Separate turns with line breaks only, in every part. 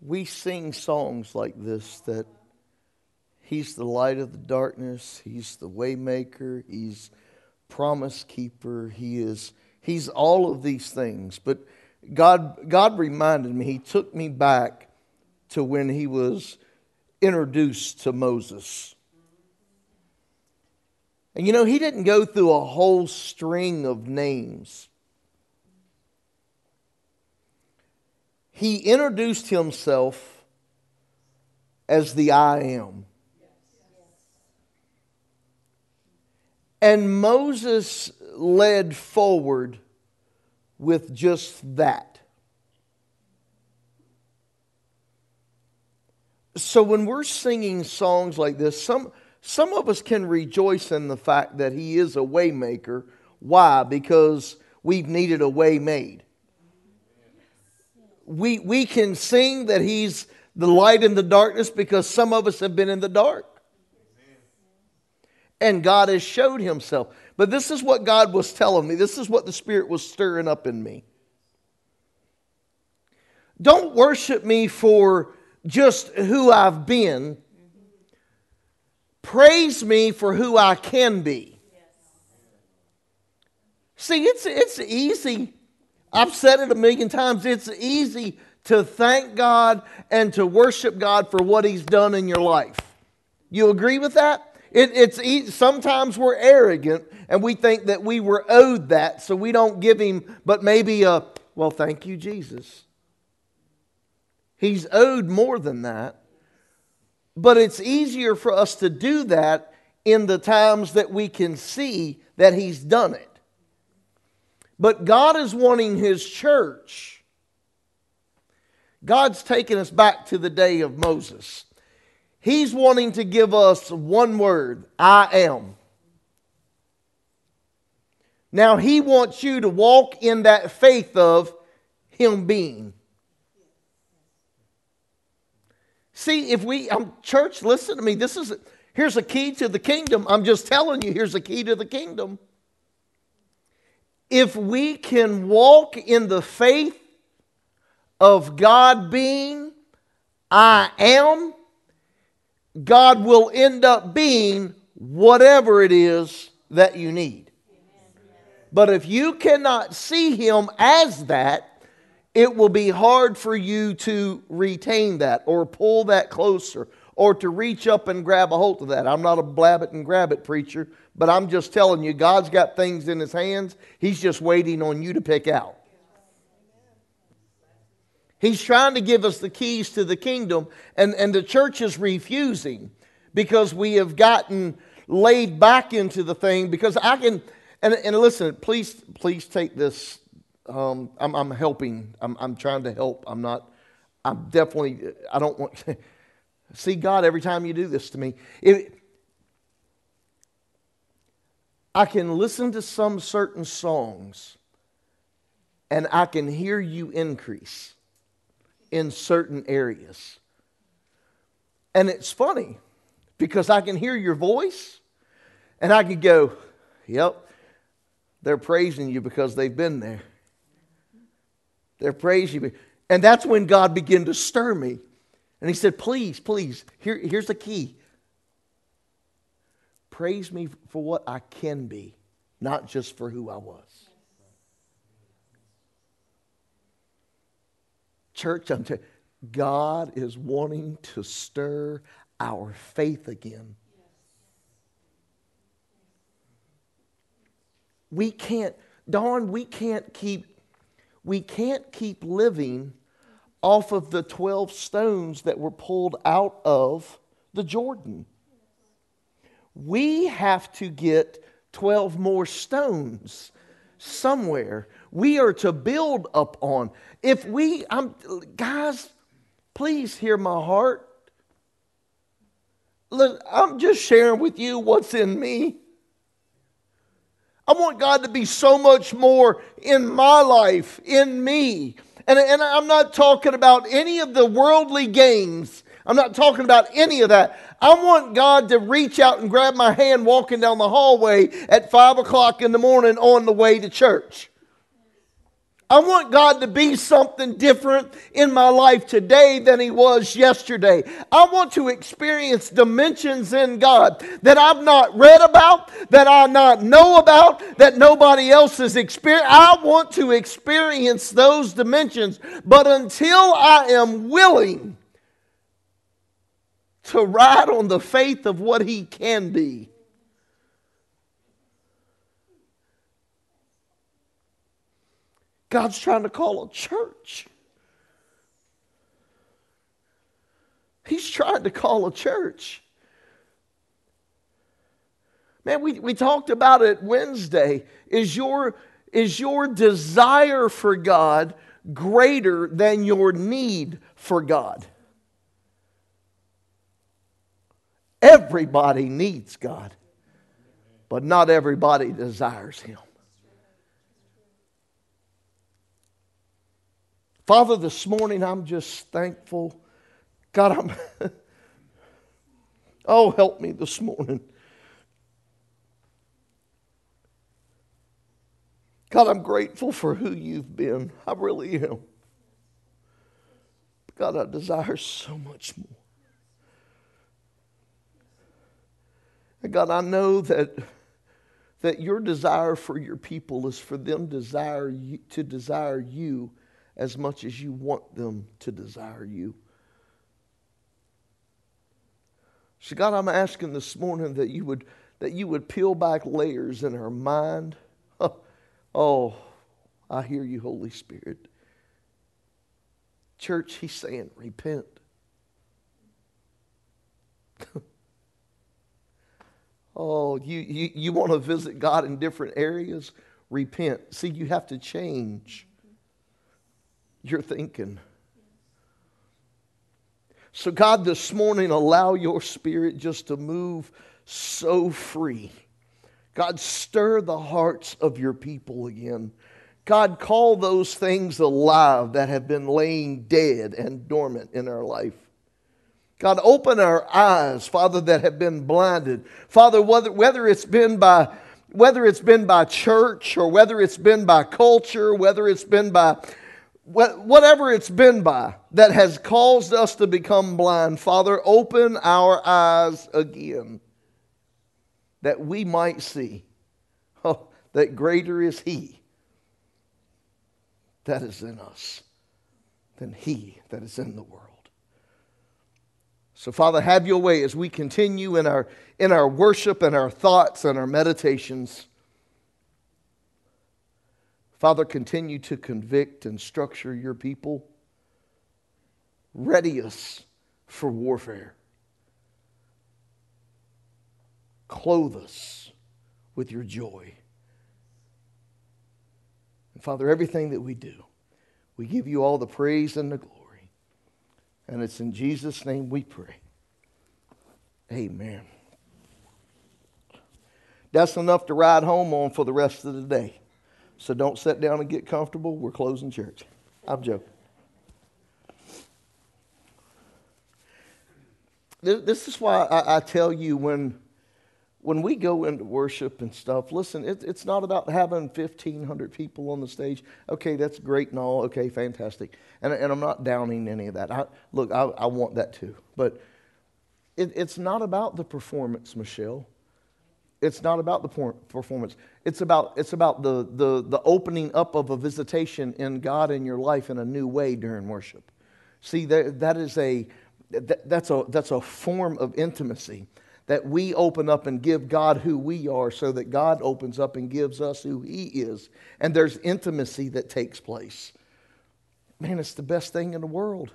we sing songs like this that He's the light of the darkness, He's the waymaker, He's promise keeper, He is He's all of these things. But God God reminded me, He took me back to when He was introduced to Moses. And you know, he didn't go through a whole string of names. He introduced himself as the I am. And Moses led forward with just that. So when we're singing songs like this, some, some of us can rejoice in the fact that he is a waymaker. Why? Because we've needed a way made we, we can sing that He's the light in the darkness because some of us have been in the dark. And God has showed Himself. But this is what God was telling me. This is what the Spirit was stirring up in me. Don't worship me for just who I've been. Praise me for who I can be. See, it's, it's easy I've said it a million times. It's easy to thank God and to worship God for what He's done in your life. You agree with that? It, it's easy. sometimes we're arrogant and we think that we were owed that, so we don't give Him, but maybe a well, thank you, Jesus. He's owed more than that. But it's easier for us to do that in the times that we can see that He's done it. But God is wanting His church. God's taking us back to the day of Moses. He's wanting to give us one word I am. Now, He wants you to walk in that faith of Him being. See, if we, um, church, listen to me. This is, here's a key to the kingdom. I'm just telling you, here's a key to the kingdom if we can walk in the faith of God being I am, God will end up being whatever it is that you need. But if you cannot see Him as that, it will be hard for you to retain that or pull that closer or to reach up and grab a hold of that. I'm not a blab it and grab it preacher, but I'm just telling you, God's got things in His hands. He's just waiting on you to pick out. He's trying to give us the keys to the kingdom, and, and the church is refusing because we have gotten laid back into the thing. Because I can, and, and listen, please, please take this. Um, I'm, I'm helping. I'm, I'm trying to help. I'm not, I'm definitely, I don't want, see God every time you do this to me. If, I can listen to some certain songs and I can hear you increase in certain areas. And it's funny because I can hear your voice and I can go, yep, they're praising you because they've been there. They're praising you. And that's when God began to stir me. And He said, please, please, here, here's the key praise me for what I can be, not just for who I was. Church, I'm telling God is wanting to stir our faith again. We can't, Dawn, we can't keep, we can't keep living off of the 12 stones that were pulled out of the Jordan we have to get 12 more stones somewhere. We are to build up on. If we, I'm, guys, please hear my heart. Look, I'm just sharing with you what's in me. I want God to be so much more in my life, in me. And, and I'm not talking about any of the worldly gains. I'm not talking about any of that. I want God to reach out and grab my hand walking down the hallway at 5 o'clock in the morning on the way to church. I want God to be something different in my life today than He was yesterday. I want to experience dimensions in God that I've not read about, that I not know about, that nobody else has experienced. I want to experience those dimensions. But until I am willing to ride on the faith of what He can be, God's trying to call a church. He's trying to call a church. Man, we, we talked about it Wednesday. Is your, is your desire for God greater than your need for God? Everybody needs God, but not everybody desires Him. Father, this morning I'm just thankful. God, I'm. oh, help me this morning. God, I'm grateful for who you've been. I really am. God, I desire so much more. God, I know that, that your desire for your people is for them desire you, to desire you as much as you want them to desire you. So, God, I'm asking this morning that you would, that you would peel back layers in our mind. Oh, I hear you, Holy Spirit. Church, he's saying, repent. Oh, you, you, you want to visit God in different areas? Repent. See, you have to change you're thinking. So, God, this morning, allow your spirit just to move so free. God, stir the hearts of your people again. God, call those things alive that have been laying dead and dormant in our life. God, open our eyes, Father, that have been blinded. Father, whether, whether it's been by whether it's been by church or whether it's been by culture, whether it's been by whatever it's been by that has caused us to become blind, Father, open our eyes again that we might see oh, that greater is He that is in us than He that is in the world. So, Father, have your way as we continue in our, in our worship and our thoughts and our meditations. Father, continue to convict and structure your people. Ready us for warfare. Clothe us with your joy. And Father, everything that we do, we give you all the praise and the glory. And it's in Jesus' name we pray. Amen. That's enough to ride home on for the rest of the day. So don't sit down and get comfortable. We're closing church. I'm joking. This is why I, tell you when, when we go into worship and stuff, listen, it, it's not about having 1,500 people on the stage. Okay, that's great and all. Okay, fantastic. And, and I'm not downing any of that. I, look, I, I want that too. But it, it's not about the performance, Michelle. It's not about the performance. It's about, it's about the, the, the opening up of a visitation in God in your life in a new way during worship. See, that, that is a, that, that's, a, that's a form of intimacy that we open up and give God who we are so that God opens up and gives us who He is. And there's intimacy that takes place. Man, it's the best thing in the world.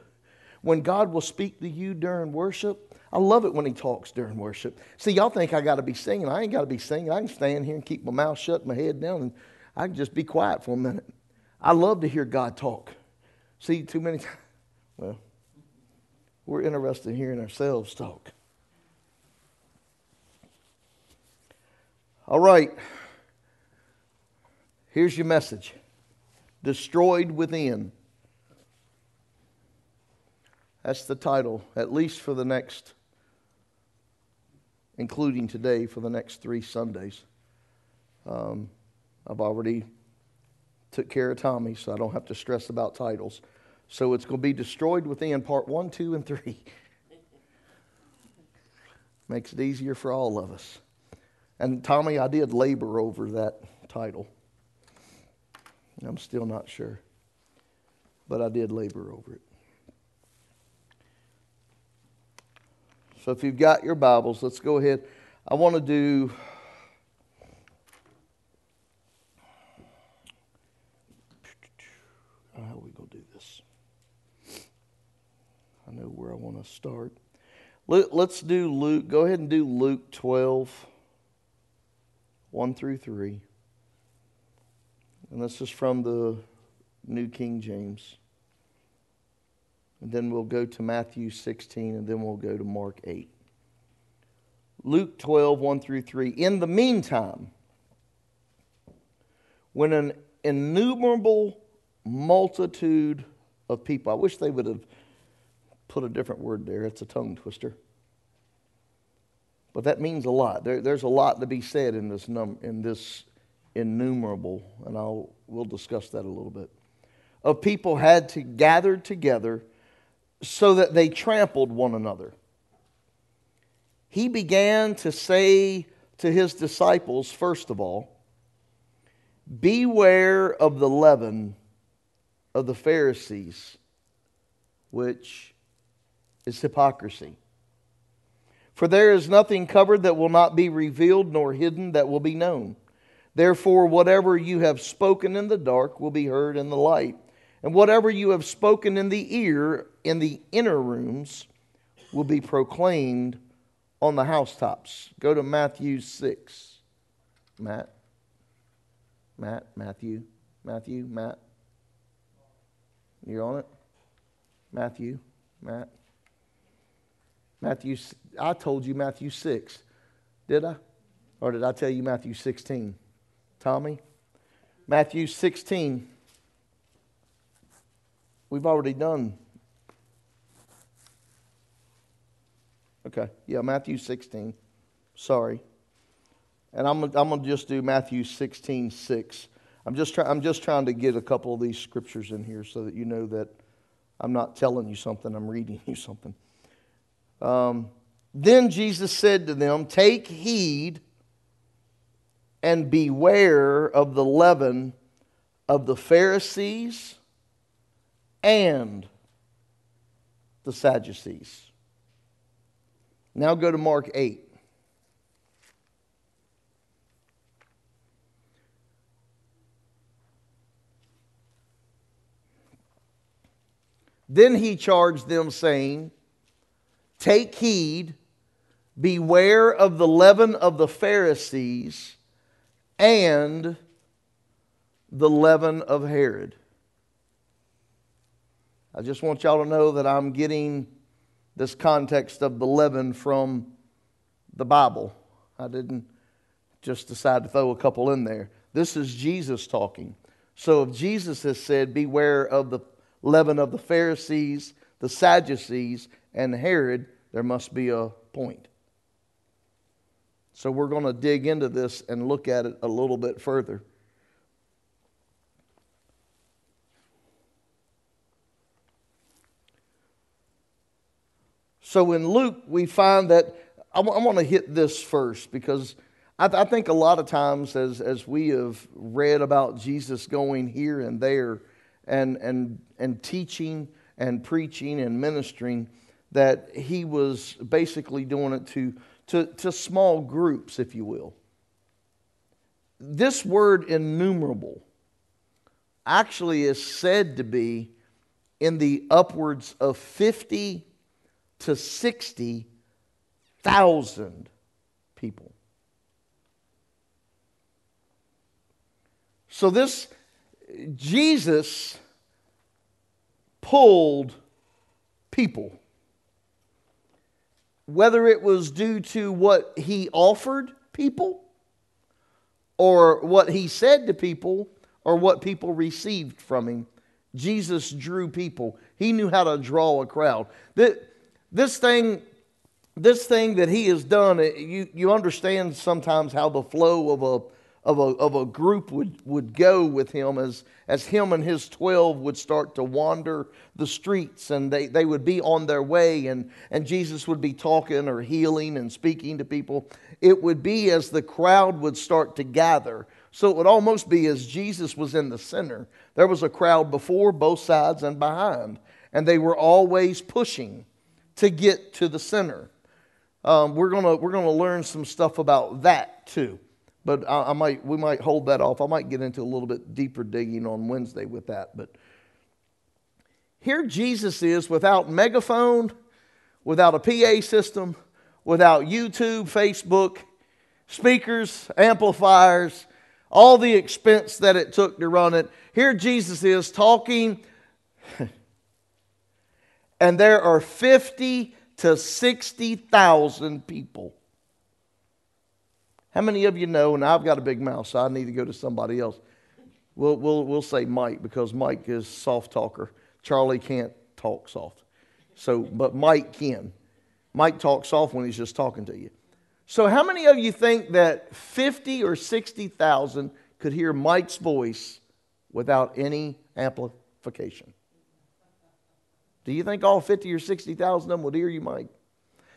When God will speak to you during worship, I love it when he talks during worship. See, y'all think I got to be singing. I ain't got to be singing. I can stand here and keep my mouth shut, my head down, and I can just be quiet for a minute. I love to hear God talk. See, too many times, well, we're interested in hearing ourselves talk. All right. Here's your message Destroyed Within. That's the title, at least for the next including today for the next three Sundays. Um, I've already took care of Tommy, so I don't have to stress about titles. So it's going to be destroyed within part one, two, and three. Makes it easier for all of us. And Tommy, I did labor over that title. I'm still not sure, but I did labor over it. So if you've got your Bibles, let's go ahead. I want to do. How are we going to do this? I know where I want to start. Let's do Luke. Go ahead and do Luke 12, 1 through 3. And this is from the New King James. And then we'll go to Matthew 16, and then we'll go to Mark 8. Luke 12, 1 through 3. In the meantime, when an innumerable multitude of people, I wish they would have put a different word there. It's a tongue twister. But that means a lot. There, there's a lot to be said in this, num, in this innumerable, and I'll, we'll discuss that a little bit. Of people had to gather together so that they trampled one another. He began to say to his disciples, first of all, Beware of the leaven of the Pharisees, which is hypocrisy. For there is nothing covered that will not be revealed, nor hidden that will be known. Therefore, whatever you have spoken in the dark will be heard in the light, and whatever you have spoken in the ear in the inner rooms will be proclaimed on the housetops. Go to Matthew 6. Matt? Matt? Matthew? Matthew? Matt? You're on it? Matthew? Matt? Matthew, I told you Matthew 6. Did I? Or did I tell you Matthew 16? Tommy? Matthew 16. We've already done. Okay. Yeah, Matthew 16. Sorry. And I'm, I'm going to just do Matthew 16, 6. I'm just, try, I'm just trying to get a couple of these scriptures in here so that you know that I'm not telling you something, I'm reading you something. Um, then Jesus said to them, Take heed and beware of the leaven of the Pharisees and the Sadducees. Now go to Mark 8. Then he charged them, saying, Take heed, beware of the leaven of the Pharisees and the leaven of Herod. I just want y'all to know that I'm getting this context of the leaven from the Bible. I didn't just decide to throw a couple in there. This is Jesus talking. So if Jesus has said, Beware of the leaven of the Pharisees, the Sadducees, and Herod, there must be a point. So we're going to dig into this and look at it a little bit further. So in Luke, we find that I, want to hit this first because I, th- I think a lot of times, as, as we have read about Jesus going here and there and, and, and teaching and preaching and ministering, that he was basically doing it to, to, to small groups, if you will. This word innumerable actually is said to be in the upwards of 50 to 60,000 people. So this Jesus pulled people whether it was due to what he offered people, or what he said to people, or what people received from him, Jesus drew people. He knew how to draw a crowd. This thing, this thing that he has done, uh, you, you understand sometimes how the flow of of a, of a group would, would go with him as, as him and his 12 would start to wander the streets and they, they would be on their way and, and Jesus would be talking or healing and speaking to people. It would be as the crowd would start to gather. So it would almost be as Jesus was in the center. There was a crowd before, both sides, and behind. And they were always pushing to get to the center. Um, we're going we're gonna learn some stuff about that too but I, I, might we might hold that off. I might get into a little bit deeper digging on Wednesday with that. But here Jesus is without megaphone, without a PA system, without YouTube, Facebook, speakers, amplifiers, all the expense that it took to run it. Here Jesus is talking, and there are 50 to 60,000 people how many of you know, and I've got a big mouth, so I need to go to somebody else. We'll, we'll, we'll say Mike because Mike is soft talker. Charlie can't talk soft. So, but Mike can. Mike talks soft when he's just talking to you. So, how many of you think that 50 or 60,000 could hear Mike's voice without any amplification? Do you think all 50 or 60,000 of them would hear you, Mike?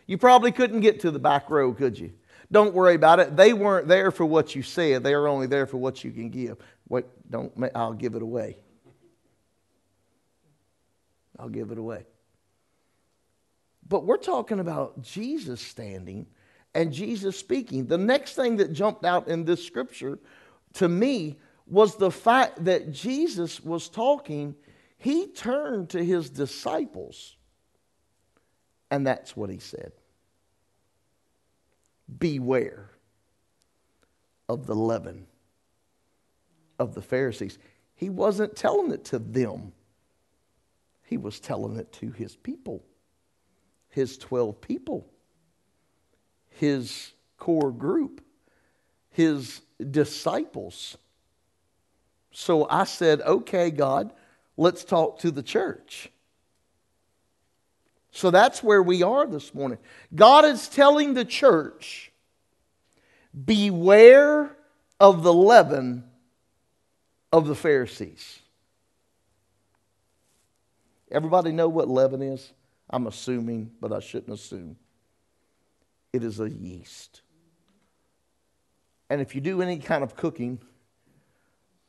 You probably couldn't get to the back row, could you? Don't worry about it. They weren't there for what you said. They are only there for what you can give. What don't I'll give it away. I'll give it away. But we're talking about Jesus standing and Jesus speaking. The next thing that jumped out in this scripture to me was the fact that Jesus was talking. He turned to his disciples, and that's what he said beware of the leaven of the Pharisees. He wasn't telling it to them, he was telling it to his people, his 12 people, his core group, his disciples. So I said, okay, God, let's talk to the church. So that's where we are this morning. God is telling the church beware of the leaven of the Pharisees. Everybody know what leaven is? I'm assuming, but I shouldn't assume. It is a yeast. And if you do any kind of cooking,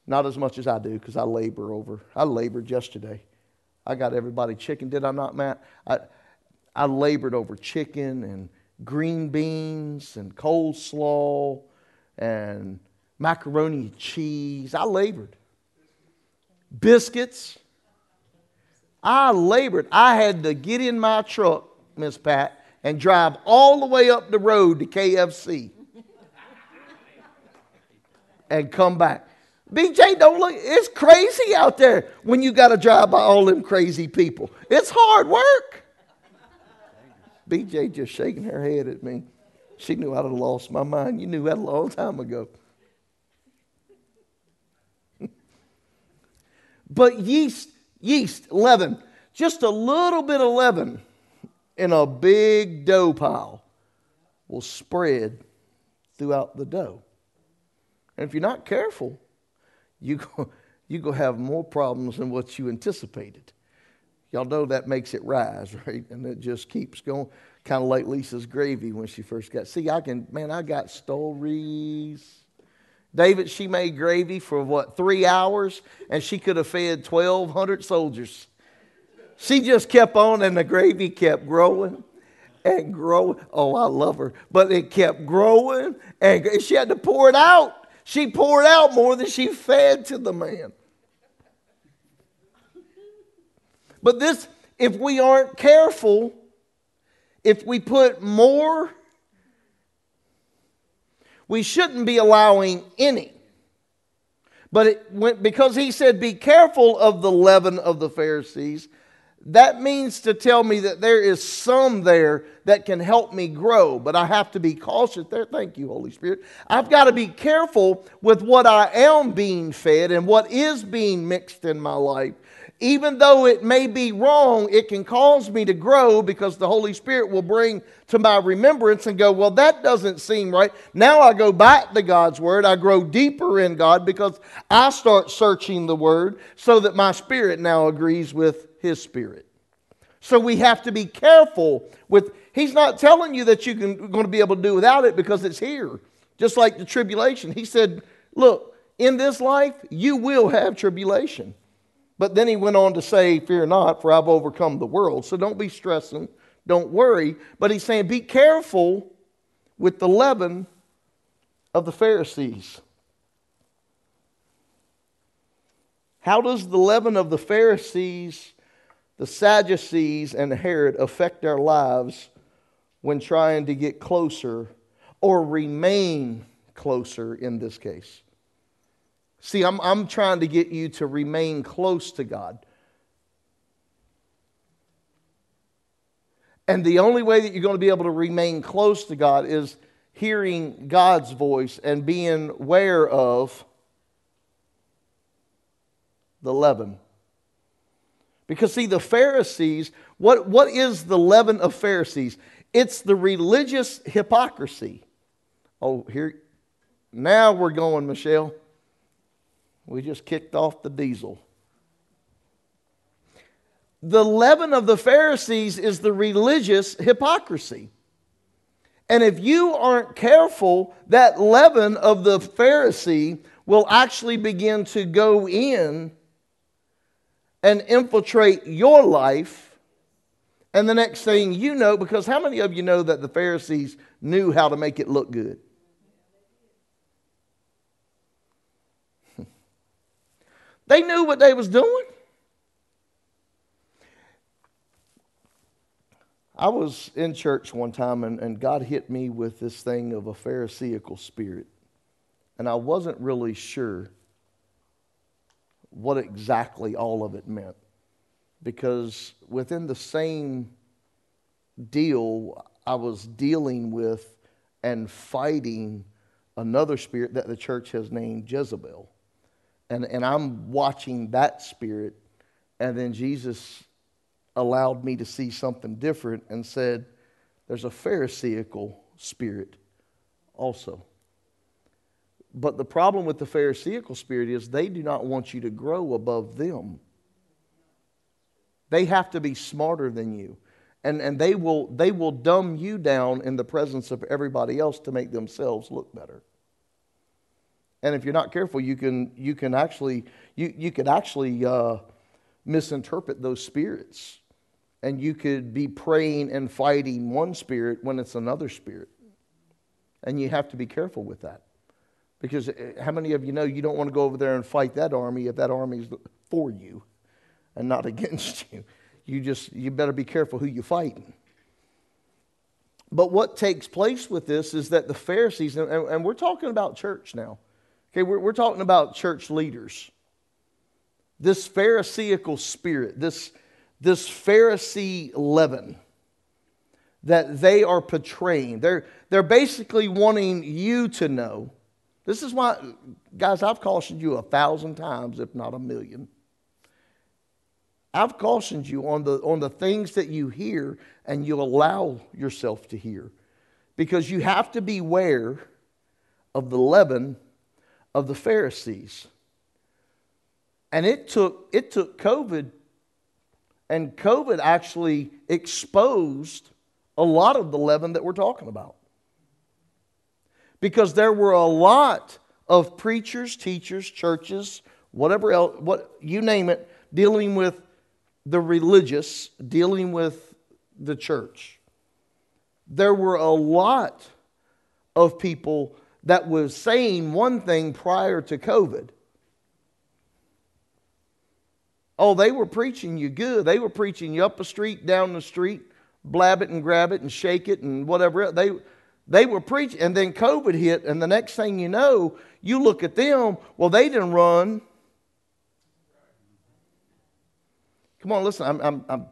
not as much as I do because I labor over. I labored yesterday. I got everybody chicken. Did I not, Matt? I, I labored over chicken and green beans and coleslaw and macaroni and cheese. I labored. Biscuits. I labored. I had to get in my truck, Miss Pat, and drive all the way up the road to KFC and come back. BJ, don't look. It's crazy out there when you got to drive by all them crazy people. It's hard work. BJ just shaking her head at me. She knew I'd have lost my mind. You knew that a long time ago. but yeast, yeast, leaven, just a little bit of leaven in a big dough pile will spread throughout the dough. And if you're not careful, you go, you go have more problems than what you anticipated. Y'all know that makes it rise, right? And it just keeps going. Kind of like Lisa's gravy when she first got. See, I can, man, I got stories. David, she made gravy for what, three hours? And she could have fed 1,200 soldiers. She just kept on, and the gravy kept growing and growing. Oh, I love her. But it kept growing, and she had to pour it out. She poured out more than she fed to the man. But this, if we aren't careful, if we put more, we shouldn't be allowing any. But it went, because he said, Be careful of the leaven of the Pharisees, that means to tell me that there is some there that can help me grow, but I have to be cautious there. Thank you, Holy Spirit. I've got to be careful with what I am being fed and what is being mixed in my life even though it may be wrong, it can cause me to grow because the Holy Spirit will bring to my remembrance and go, Well, that doesn't seem right. Now I go back to God's Word. I grow deeper in God because I start searching the Word so that my spirit now agrees with His Spirit. So we have to be careful with, He's not telling you that you're going to be able to do without it because it's here. Just like the tribulation. He said, Look, in this life, you will have tribulation. But then he went on to say, Fear not, for I've overcome the world. So don't be stressing, don't worry. But he's saying, Be careful with the leaven of the Pharisees. How does the leaven of the Pharisees, the Sadducees, and Herod affect our lives when trying to get closer or remain closer in this case? See, I'm, I'm trying to get you to remain close to God. And the only way that you're going to be able to remain close to God is hearing God's voice and being aware of the leaven. Because, see, the Pharisees, what, what is the leaven of Pharisees? It's the religious hypocrisy. Oh, here, now we're going, Michelle. We just kicked off the diesel. The leaven of the Pharisees is the religious hypocrisy. And if you aren't careful, that leaven of the Pharisee will actually begin to go in and infiltrate your life. And the next thing you know, because how many of you know that the Pharisees knew how to make it look good? They knew what they was doing. I was in church one time and, and God hit me with this thing of a Pharisaical spirit. And I wasn't really sure what exactly all of it meant. Because within the same deal, I was dealing with and fighting another spirit that the church has named Jezebel. And, and I'm watching that spirit. And then Jesus allowed me to see something different and said, There's a Pharisaical spirit also. But the problem with the Pharisaical spirit is they do not want you to grow above them. They have to be smarter than you. And, and they, will, they will dumb you down in the presence of everybody else to make themselves look better. And if you're not careful, you can, you can actually, you, you could actually uh, misinterpret those spirits. And you could be praying and fighting one spirit when it's another spirit. And you have to be careful with that. Because eh, how many of you know you don't want to go over there and fight that army if that army is for you and not against you? You just, you better be careful who you're fighting. But what takes place with this is that the Pharisees, and, and we're talking about church now, Okay, we're, we're talking about church leaders. This Pharisaical spirit, this, this Pharisee leaven that they are portraying. They're, they're basically wanting you to know. This is why, guys, I've cautioned you a thousand times, if not a million. I've cautioned you on the, on the things that you hear and you allow yourself to hear. Because you have to beware of the leaven of the Pharisees. And it took, it took COVID, and COVID actually exposed a lot of the leaven that we're talking about. Because there were a lot of preachers, teachers, churches, whatever else, what you name it, dealing with the religious, dealing with the church. There were a lot of people that was saying one thing prior to COVID. Oh, they were preaching you good. They were preaching you up a street, down the street, blab it and grab it and shake it and whatever. They, they were preaching, and then COVID hit, and the next thing you know, you look at them, well, they didn't run. Come on, listen, I'm, I'm, I'm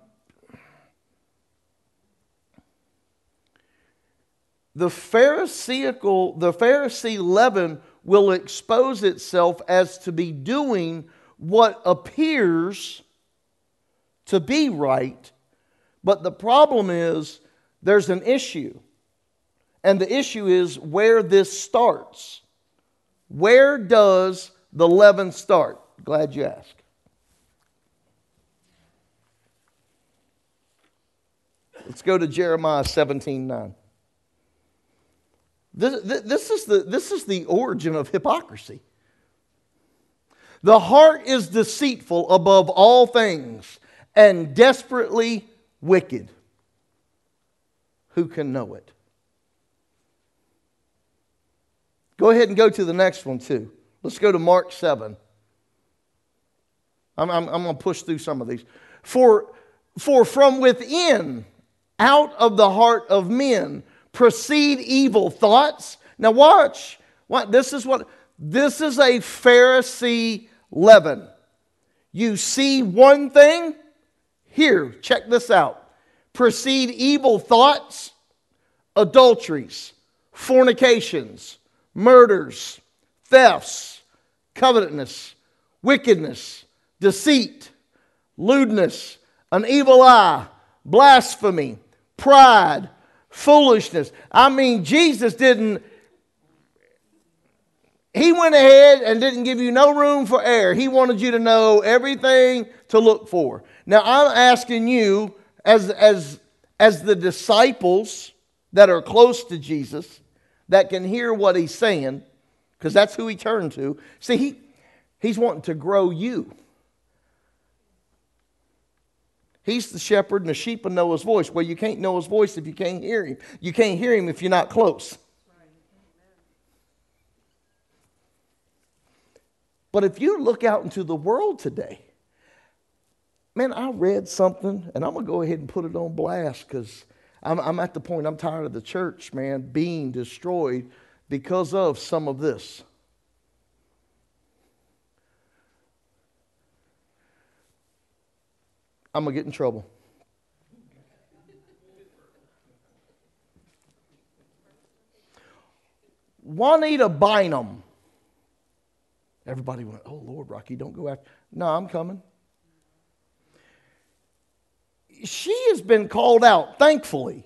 the Pharisaical, the Pharisee leaven will expose itself as to be doing what appears to be right, but the problem is there's an issue. And the issue is where this starts. Where does the leaven start? Glad you asked. Let's go to Jeremiah 17 9. This, this, is the, this is the origin of hypocrisy. The heart is deceitful above all things and desperately wicked. Who can know it? Go ahead and go to the next one, too. Let's go to Mark 7. I'm, I'm, I'm going to push through some of these. For, for from within, out of the heart of men, proceed evil thoughts. Now, watch. What, this is what this is a Pharisee leaven. You see one thing, here, check this out. Proceed evil thoughts, adulteries, fornications, murders, thefts, covetousness, wickedness, deceit, lewdness, an evil eye, blasphemy, pride, foolishness. I mean, Jesus didn't, he went ahead and didn't give you no room for error. He wanted you to know everything to look for. Now, I'm asking you, as, as, as the disciples that are close to Jesus, that can hear what he's saying, because that's who he turned to. See, he, he's wanting to grow you. He's the shepherd, and the sheep will know his voice. Well, you can't know his voice if you can't hear him. You can't hear him if you're not close. But if you look out into the world today, man, I read something, and I'm going to go ahead and put it on blast because I'm, I'm at the point I'm tired of the church, man, being destroyed because of some of this. I'm going to get in trouble. Juanita Bynum. Everybody went, Oh, Lord, Rocky, don't go after. No, I'm coming she has been called out, thankfully,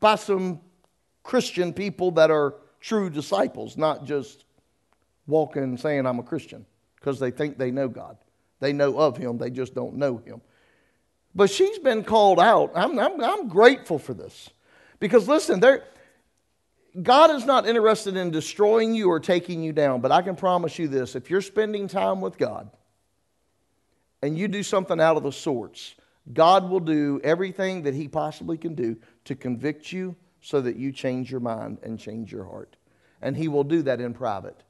by some Christian people that are true disciples, not just walking and saying, I'm a Christian, because they think they know God. They know of Him, they just don't know Him. But she's been called out. I'm, I'm, I'm grateful for this. Because listen, there, God is not interested in destroying you or taking you down, but I can promise you this if you're spending time with God, and you do something out of the sorts, God will do everything that He possibly can do to convict you so that you change your mind and change your heart. And He will do that in private.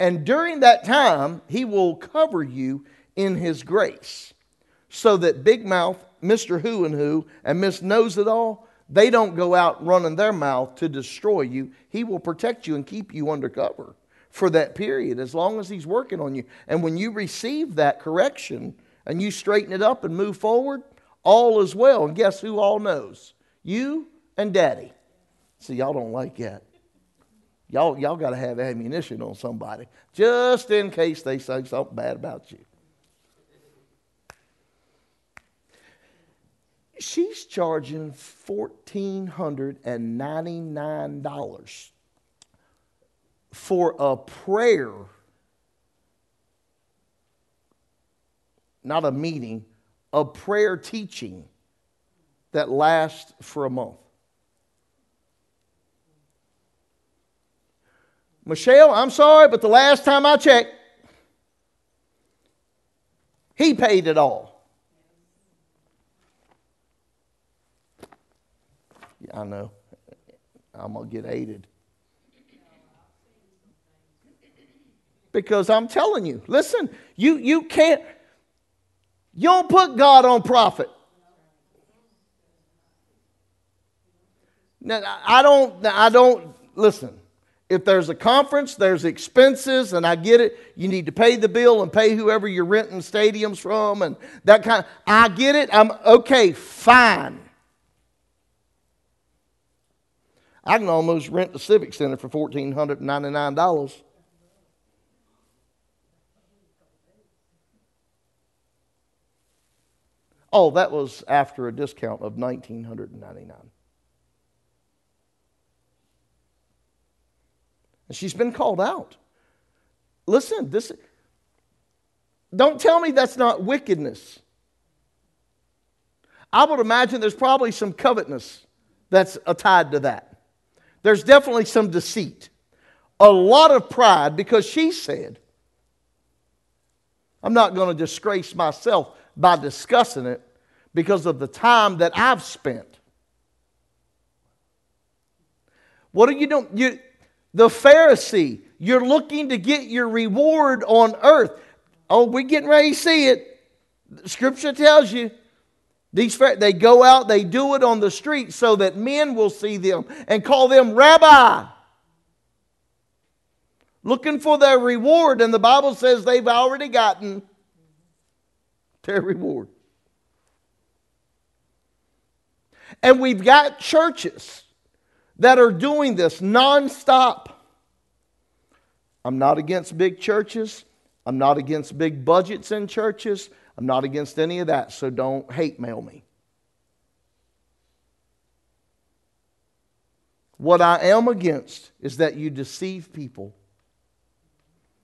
And during that time, He will cover you in His grace so that Big Mouth, Mr. Who and Who, and Miss Knows It All, they don't go out running their mouth to destroy you. He will protect you and keep you under cover for that period as long as He's working on you. And when you receive that correction and you straighten it up and move forward, all is well. And guess who all knows? You and Daddy. See, y'all don't like that. Y'all, y'all got to have ammunition on somebody just in case they say something bad about you. She's charging $1,499 for a prayer, not a meeting, a prayer teaching that lasts for a month. Michelle, I'm sorry, but the last time I checked, he paid it all. Yeah, I know. I'm going to get aided. Because I'm telling you, listen, you, you can't, you don't put God on profit. Now, I don't, I don't, listen, if there's a conference, there's expenses, and I get it. You need to pay the bill and pay whoever you're renting stadiums from and that kind. Of, I get it. I'm okay, fine. I can almost rent the Civic Center for $1,499. Oh, that was after a discount of 1999 And she's been called out. Listen, this don't tell me that's not wickedness. I would imagine there's probably some covetousness that's tied to that. There's definitely some deceit, a lot of pride because she said, I'm not going to disgrace myself by discussing it because of the time that I've spent. What are you doing? You, the Pharisee, you're looking to get your reward on earth. Oh, we're getting ready to see it. Scripture tells you these they go out, they do it on the street so that men will see them and call them rabbi. Looking for their reward, and the Bible says they've already gotten their reward. And we've got churches that are doing this nonstop. I'm not against big churches. I'm not against big budgets in churches. I'm not against any of that, so don't hate mail me. What I am against is that you deceive people,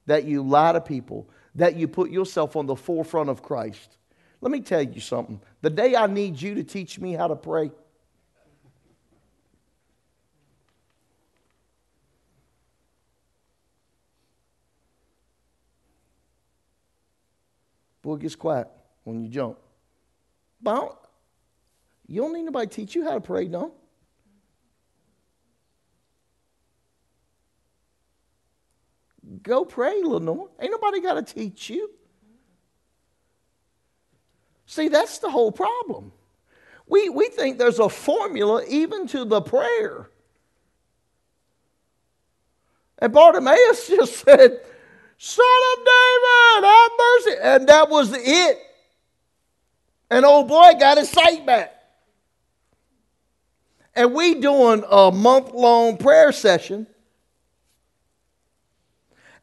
that you lie to people, that you put yourself on the forefront of Christ. Let me tell you something. The day I need you to teach me how to pray, Boy, it gets quiet when you jump. But you don't need nobody to teach you how to pray, no. Go pray, Lenore. Ain't nobody got to teach you. See, that's the whole problem. We, we think there's a formula even to the prayer. And Bartimaeus just said, Son of David, have mercy. And that was it. And old boy got his sight back. And we doing a month-long prayer session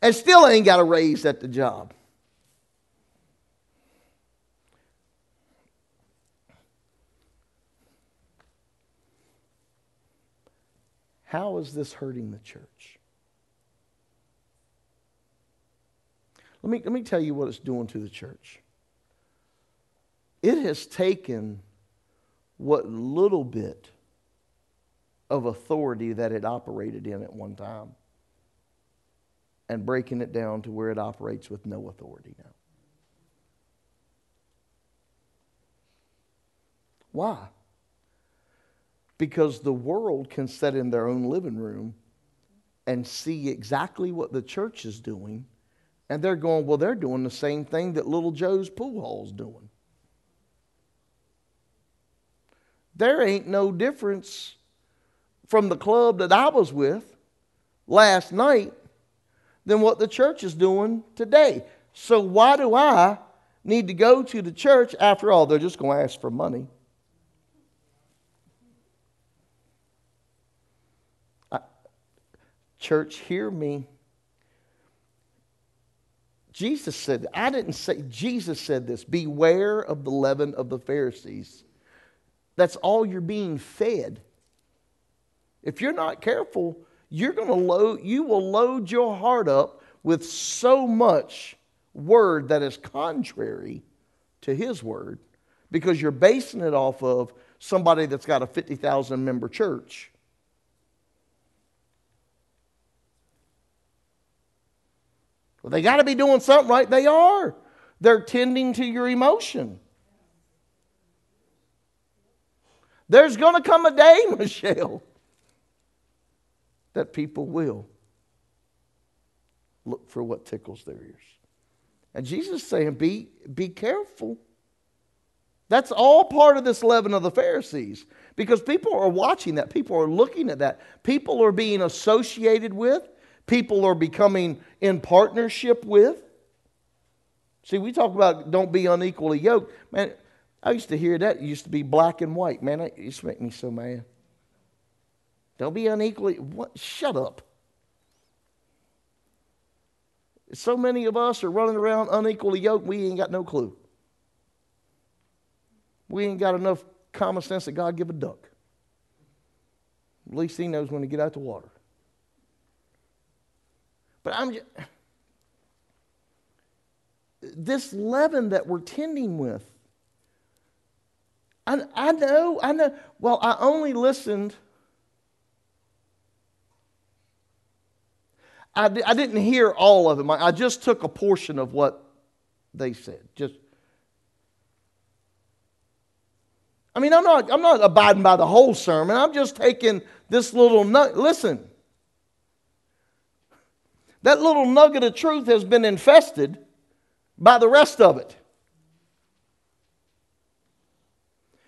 and still ain't got a raise at the job. How is this hurting the church? Let me, let me tell you what it's doing to the church. It has taken what little bit of authority that it operated in at one time and breaking it down to where it operates with no authority now. Why? Because the world can sit in their own living room and see exactly what the church is doing and they're going, well, they're doing the same thing that little Joe's pool hall's doing. There ain't no difference from the club that I was with last night than what the church is doing today. So why do I need to go to the church? After all, they're just going to ask for money. Church, hear me. Jesus said, I didn't say, Jesus said this beware of the leaven of the Pharisees. That's all you're being fed. If you're not careful, you're going to load, you will load your heart up with so much word that is contrary to his word because you're basing it off of somebody that's got a 50,000 member church. Well, they got to be doing something right. They are. They're tending to your emotion. There's going to come a day, Michelle, that people will look for what tickles their ears. And Jesus is saying, be, be careful. That's all part of this leaven of the Pharisees because people are watching that. People are looking at that. People are being associated with people are becoming in partnership with. See, we talk about don't be unequally yoked. Man, I used to hear that. It used to be black and white. Man, it used to make me so mad. Don't be unequally. What? Shut up. So many of us are running around unequally yoked, we ain't got no clue. We ain't got enough common sense that God give a duck. At least he knows when to get out the water. But I'm just, this leaven that we're tending with. I, I know, I know. Well, I only listened. I, I didn't hear all of them. I, I just took a portion of what they said. Just. I mean, I'm not, I'm not abiding by the whole sermon. I'm just taking this little nut. Listen, that little nugget of truth has been infested by the rest of it.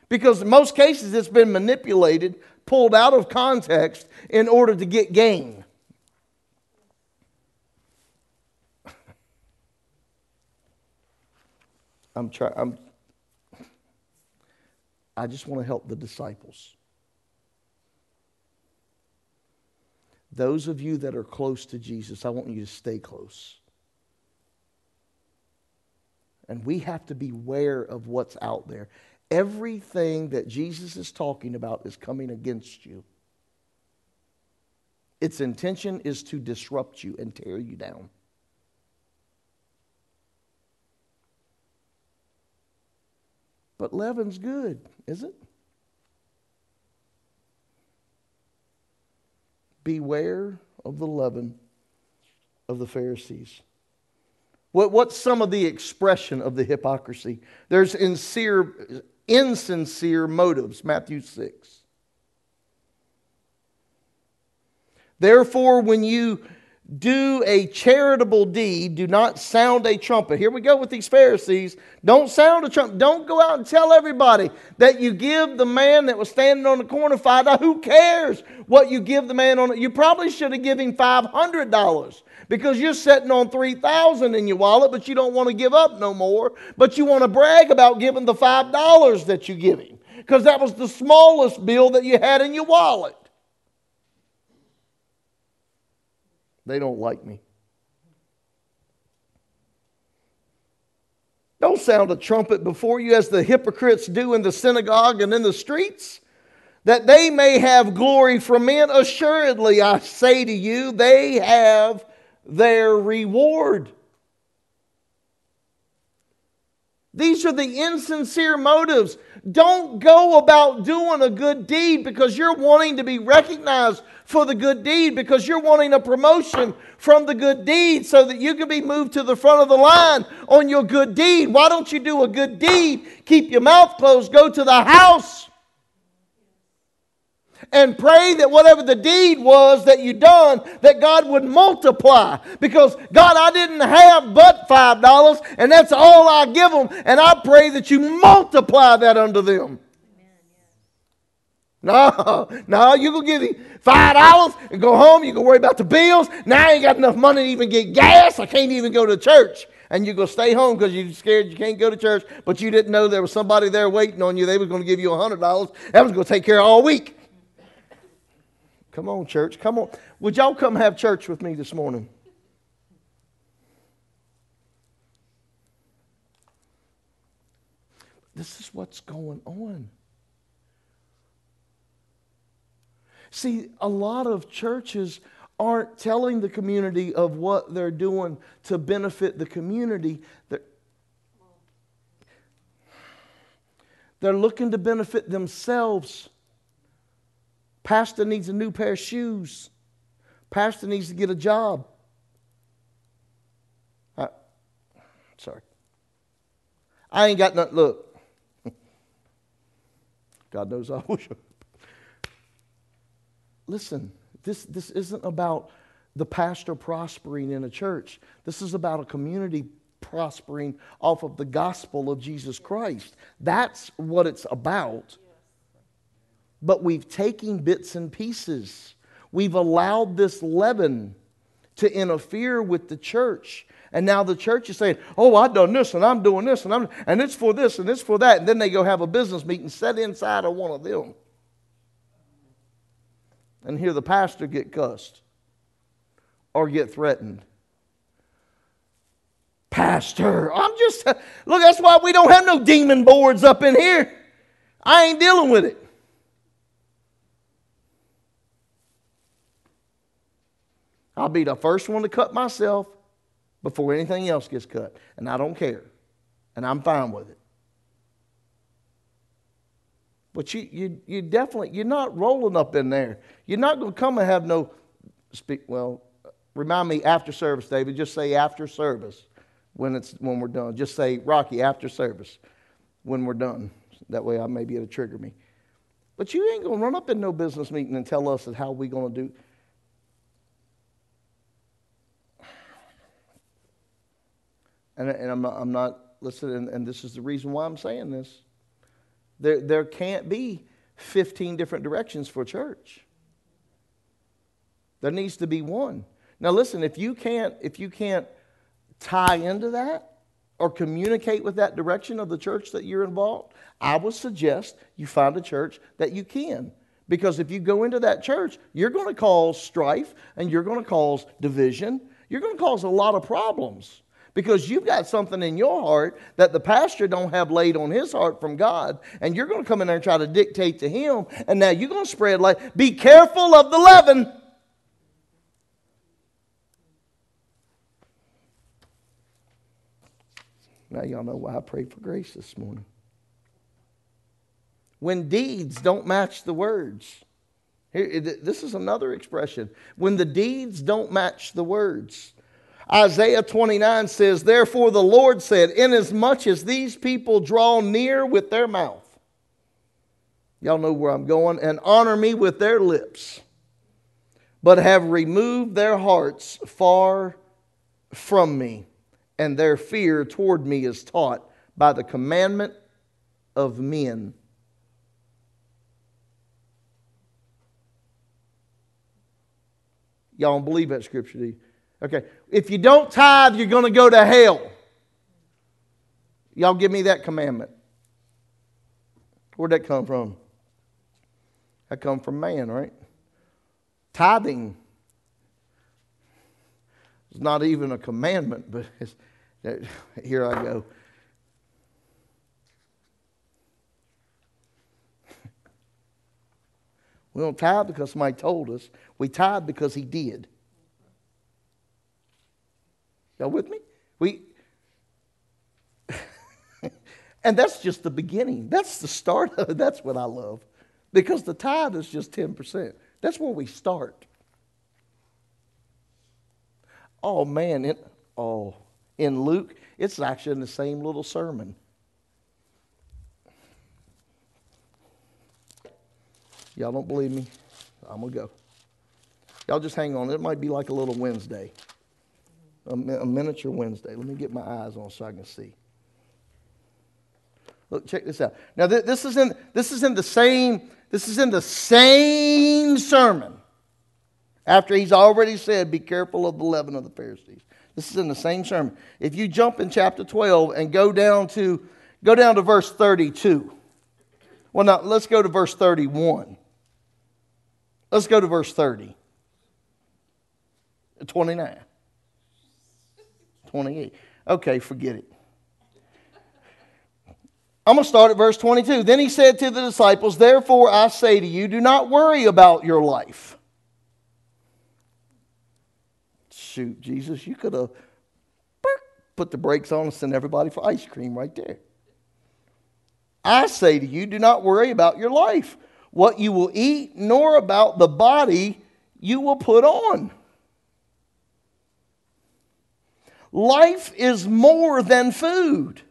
Because in most cases, it's been manipulated, pulled out of context in order to get gain. I'm trying. I'm. I just want to help the disciples. Those of you that are close to Jesus, I want you to stay close. And we have to beware of what's out there. Everything that Jesus is talking about is coming against you. Its intention is to disrupt you and tear you down. But leaven's good, is it? Beware of the leaven of the Pharisees. What, what's some of the expression of the hypocrisy? There's insincere, insincere motives, Matthew 6. Therefore, when you do a charitable deed, do not sound a trumpet. Here we go with these Pharisees. Don't sound a trumpet. Don't go out and tell everybody that you give the man that was standing on the corner five dollars. Who cares what you give the man on it? You probably should have given him five hundred dollars because you're sitting on three thousand in your wallet, but you don't want to give up no more. But you want to brag about giving the five dollars that you give him because that was the smallest bill that you had in your wallet. They don't like me. Don't sound a trumpet before you as the hypocrites do in the synagogue and in the streets, that they may have glory from men. Assuredly, I say to you, they have their reward. These are the insincere motives. Don't go about doing a good deed because you're wanting to be recognized for the good deed, because you're wanting a promotion from the good deed so that you can be moved to the front of the line on your good deed. Why don't you do a good deed? Keep your mouth closed, go to the house and pray that whatever the deed was that you done, that God would multiply. Because God, I didn't have but five dollars, and that's all I give them, and I pray that you multiply that unto them. No, no, you gonna give me five dollars and go home. You can worry about the bills. Now I ain't got enough money to even get gas. I can't even go to church. And you're gonna stay home because you're scared you can't go to church, but you didn't know there was somebody there waiting on you. They was gonna give you a hundred dollars. That was gonna take care of all week. Come on, church. Come on. Would y'all come have church with me this morning? This is what's going on. See, a lot of churches aren't telling the community of what they're doing to benefit the community. They're, they're looking to benefit themselves. Pastor needs a new pair of shoes. Pastor needs to get a job. I, sorry. I ain't got nothing. Look. God knows I wish. Listen, this, this isn't about the pastor prospering in a church. This is about a community prospering off of the gospel of Jesus Christ. That's what it's about but we've taken bits and pieces. We've allowed this leaven to interfere with the church. And now the church is saying, oh, I've done this and I'm doing this and, I'm, and it's for this and it's for that. And then they go have a business meeting set inside of one of them. And hear the pastor get cussed or get threatened. Pastor, I'm just, look, that's why we don't have no demon boards up in here. I ain't dealing with it. I'll be the first one to cut myself before anything else gets cut. And I don't care. And I'm fine with it. But you, you, you definitely, you're not rolling up in there. You're not going to come and have no, speak, well, remind me after service, David. Just say after service when, it's, when we're done. Just say, Rocky, after service when we're done. That way I maybe it'll trigger me. But you ain't going to run up in no business meeting and tell us how we going to do. And, and I'm, not, I'm not, listen, and, and this is the reason why I'm saying this. There, there can't be 15 different directions for church. There needs to be one. Now listen, if you can't, if you can't tie into that or communicate with that direction of the church that you're involved, I would suggest you find a church that you can. Because if you go into that church, you're going to cause strife and you're going to cause division. You're going to cause a lot of problems because you've got something in your heart that the pastor don't have laid on his heart from God, and you're going to come in there and try to dictate to him, and now you're going to spread like, be careful of the leaven. Now y'all know why I prayed for grace this morning. When deeds don't match the words. Here, this is another expression. When the deeds don't match the words. Isaiah 29 says, Therefore the Lord said, Inasmuch as these people draw near with their mouth, y'all know where I'm going, and honor me with their lips, but have removed their hearts far from me, and their fear toward me is taught by the commandment of men. Y'all don't believe that scripture, do you? Okay. If you don't tithe, you're going to go to hell. Y'all give me that commandment. Where'd that come from? That come from man, right? Tithing is not even a commandment, but here I go. We don't tithe because somebody told us. We tithe because he did. Y'all with me? We and that's just the beginning. That's the start of it. That's what I love. Because the tithe is just 10%. That's where we start. Oh man, it, oh, in Luke, it's actually in the same little sermon. Y'all don't believe me? I'm to go. Y'all just hang on. It might be like a little Wednesday a, a miniature Wednesday. Let me get my eyes on so I can see. Look, check this out. Now, th- this is in this is in the same this is in the same sermon. After he's already said, "Be careful of the leaven of the Pharisees." This is in the same sermon. If you jump in chapter 12 and go down to go down to verse 32. Well, now let's go to verse 31. Let's go to verse 30. 29. 28. Okay, forget it. I'm going to start at verse 22. Then he said to the disciples, Therefore I say to you, do not worry about your life. Shoot, Jesus, you could have put the brakes on and sent everybody for ice cream right there. I say to you, do not worry about your life, what you will eat, nor about the body you will put on. Life is more than food.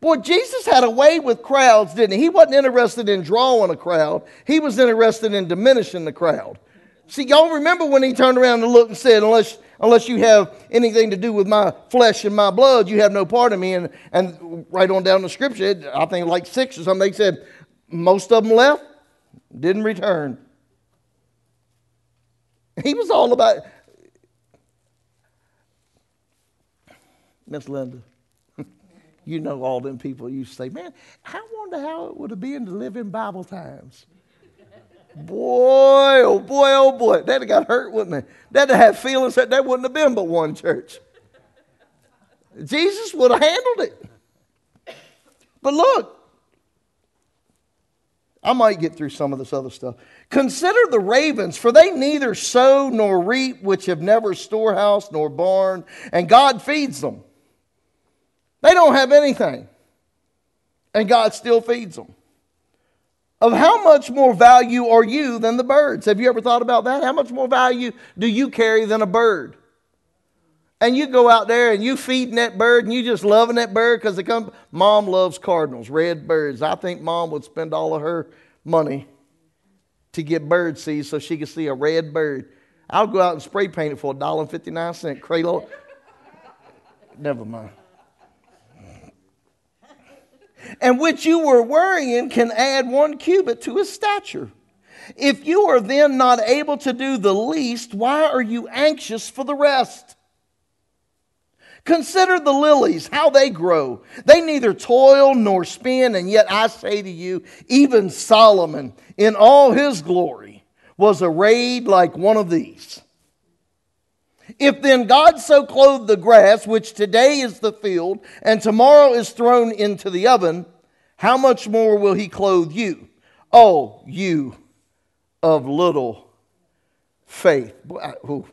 Boy, Jesus had a way with crowds, didn't he? He wasn't interested in drawing a crowd, he was interested in diminishing the crowd. See, y'all remember when he turned around and looked and said, Unless, unless you have anything to do with my flesh and my blood, you have no part of me. And, and right on down the scripture, I think like six or something, they said, Most of them left, didn't return. He was all about, Miss Linda, you know all them people used to say, man, I wonder how it would have been to live in Bible times. boy, oh boy, oh boy. That'd have got hurt, wouldn't it? That'd have had feelings that there wouldn't have been but one church. Jesus would have handled it. But look, I might get through some of this other stuff. Consider the ravens, for they neither sow nor reap, which have never storehouse nor barn, and God feeds them. They don't have anything, and God still feeds them. Of how much more value are you than the birds? Have you ever thought about that? How much more value do you carry than a bird? And you go out there and you feeding that bird and you just loving that bird because they come. Mom loves cardinals, red birds. I think mom would spend all of her money to get bird seeds so she could see a red bird. I'll go out and spray paint it for a dollar and fifty nine cent. Cradle. Never mind. And which you were worrying can add one cubit to his stature. If you are then not able to do the least, why are you anxious for the rest? Consider the lilies, how they grow. They neither toil nor spin, and yet I say to you, even Solomon in all his glory was arrayed like one of these. If then God so clothed the grass, which today is the field, and tomorrow is thrown into the oven, how much more will he clothe you? Oh, you of little faith. Ooh.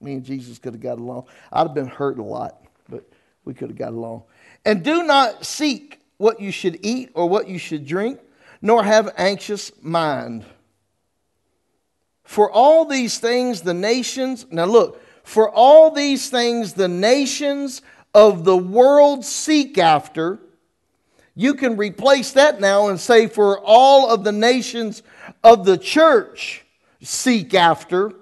Me and Jesus could have got along. I'd have been hurt a lot, but we could have got along. And do not seek what you should eat or what you should drink, nor have anxious mind. For all these things, the nations, now look, for all these things, the nations of the world seek after. You can replace that now and say, for all of the nations of the church seek after.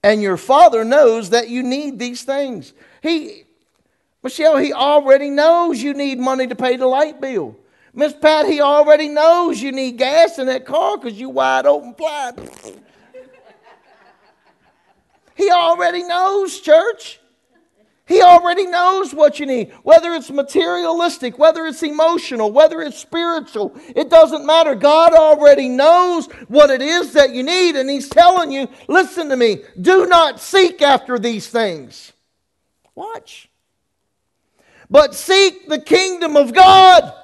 And your father knows that you need these things. He, Michelle, he already knows you need money to pay the light bill. Miss Pat, he already knows you need gas in that car because you wide open flat. he already knows, church. He already knows what you need. Whether it's materialistic, whether it's emotional, whether it's spiritual, it doesn't matter. God already knows what it is that you need, and He's telling you listen to me, do not seek after these things. Watch. But seek the kingdom of God.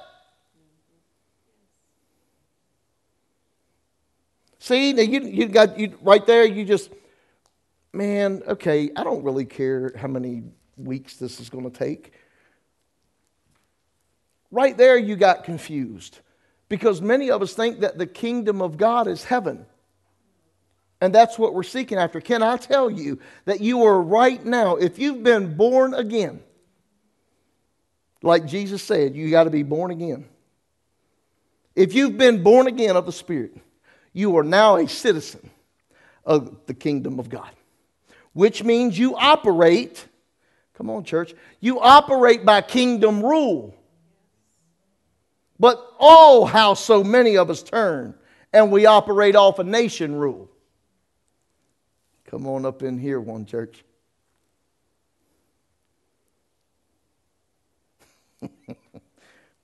See, now you, you got you right there, you just, man, okay, I don't really care how many weeks this is going to take. Right there, you got confused because many of us think that the kingdom of God is heaven. And that's what we're seeking after. Can I tell you that you are right now, if you've been born again, like Jesus said, you got to be born again. If you've been born again of the Spirit, you are now a citizen of the kingdom of God, which means you operate Come on, church. You operate by kingdom rule. But oh, how so many of us turn and we operate off a nation rule. Come on up in here, one church.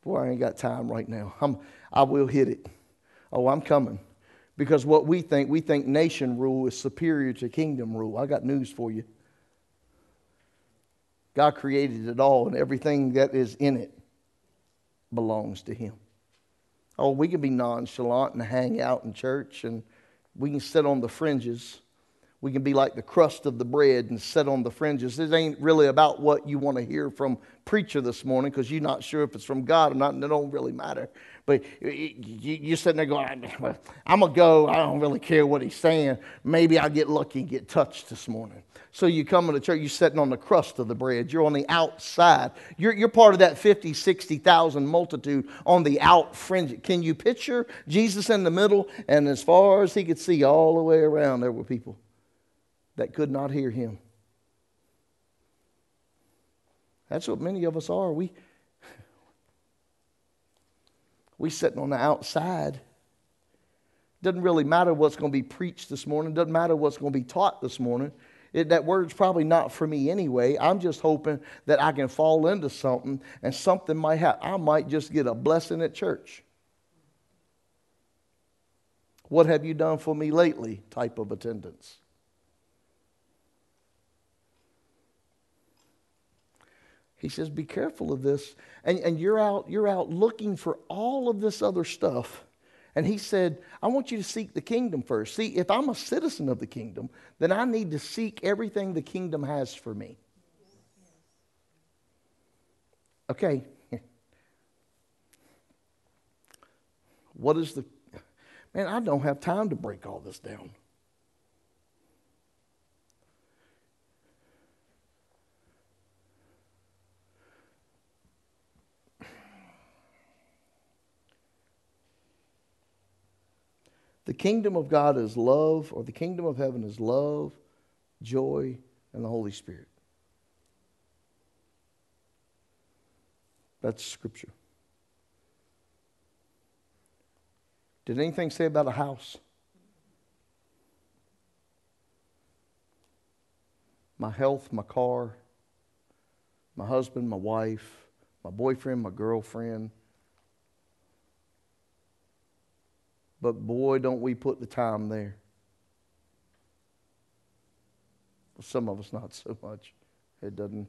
Boy, I ain't got time right now. I'm, I will hit it. Oh, I'm coming. Because what we think, we think nation rule is superior to kingdom rule. I got news for you. God created it all, and everything that is in it belongs to Him. Oh, we can be nonchalant and hang out in church, and we can sit on the fringes. We can be like the crust of the bread and sit on the fringes. This ain't really about what you want to hear from preacher this morning because you're not sure if it's from God or not, and it don't really matter. But you're sitting there going, I'm going to go. I don't really care what he's saying. Maybe I'll get lucky and get touched this morning. So you come to church, you're sitting on the crust of the bread. You're on the outside. You're, you're part of that 50, 60,000 multitude on the out fringe. Can you picture Jesus in the middle? And as far as he could see, all the way around, there were people that could not hear him. That's what many of us are. We, we sitting on the outside. Doesn't really matter what's going to be preached this morning. Doesn't matter what's going to be taught this morning. It, that word's probably not for me anyway. I'm just hoping that I can fall into something and something might happen. I might just get a blessing at church. What have you done for me lately? type of attendance. He says, be careful of this. And, and you're, out, you're out looking for all of this other stuff. And he said, I want you to seek the kingdom first. See, if I'm a citizen of the kingdom, then I need to seek everything the kingdom has for me. Okay. What is the. Man, I don't have time to break all this down. Kingdom of God is love, or the kingdom of heaven is love, joy, and the Holy Spirit. That's scripture. Did anything say about a house? My health, my car, my husband, my wife, my boyfriend, my girlfriend, But boy, don't we put the time there. Some of us not so much. It doesn't.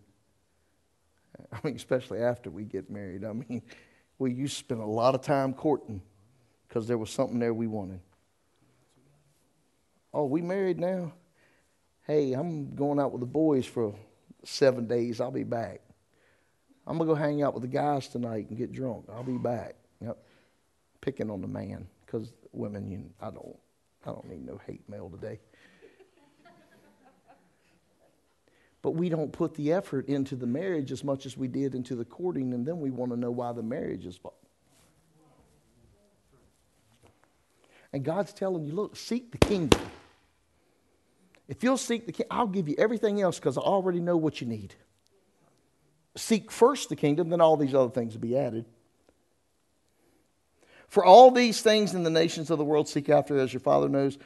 I mean, especially after we get married. I mean, we used to spend a lot of time courting because there was something there we wanted. Oh, we married now? Hey, I'm going out with the boys for seven days. I'll be back. I'm going to go hang out with the guys tonight and get drunk. I'll be back. Yep. Picking on the man because women, you, I don't, I don't need no hate mail today. but we don't put the effort into the marriage as much as we did into the courting, and then we want to know why the marriage is. And God's telling you, look, seek the kingdom. If you'll seek the kingdom, I'll give you everything else because I already know what you need. Seek first the kingdom, then all these other things will be added. For all these things in the nations of the world seek after, as your Father knows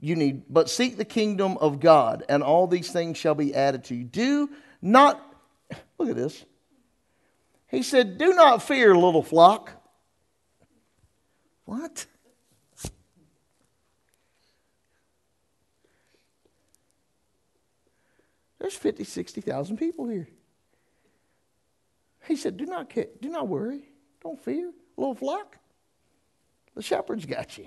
you need. But seek the kingdom of God, and all these things shall be added to you. Do not, look at this. He said, Do not fear, little flock. What? There's 50, 60,000 people here. He said, Do not, do not worry. Don't fear, little flock. The shepherd's got you.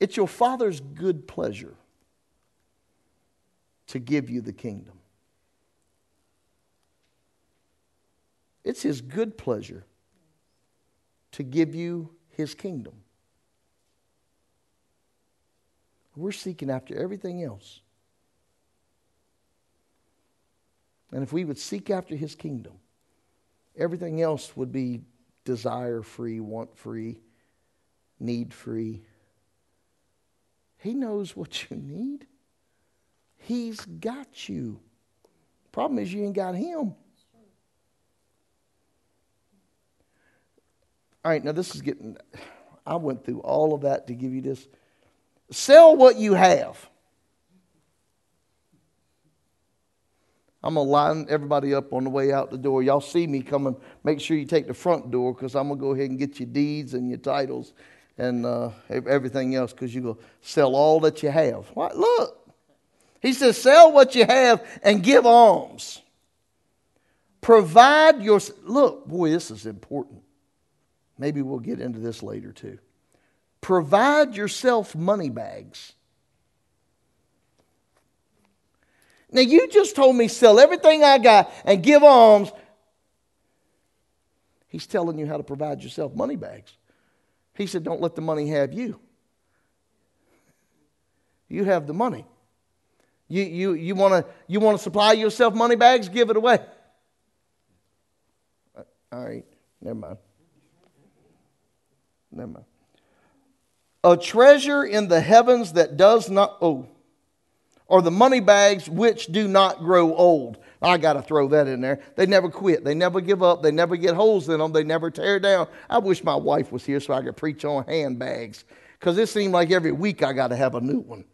It's your Father's good pleasure to give you the kingdom. It's His good pleasure to give you His kingdom. We're seeking after everything else. And if we would seek after His kingdom, everything else would be desire free, want free, need free. He knows what you need. He's got you. Problem is, you ain't got him. All right, now this is getting, I went through all of that to give you this. Sell what you have. I'm going to line everybody up on the way out the door. Y'all see me coming. Make sure you take the front door because I'm going to go ahead and get your deeds and your titles and uh, everything else because you're going to sell all that you have. What? Look. He says, sell what you have and give alms. Provide your. Look, boy, this is important. Maybe we'll get into this later too. Provide yourself money bags Now, you just told me sell everything I got and give alms. He's telling you how to provide yourself money bags. He said, Don't let the money have you. You have the money. You, you, you want to you wanna supply yourself money bags? Give it away. Uh, all right, never mind. Never mind. A treasure in the heavens that does not, oh, or the money bags which do not grow old. I got to throw that in there. They never quit. They never give up. They never get holes in them. They never tear down. I wish my wife was here so I could preach on handbags because it seemed like every week I got to have a new one.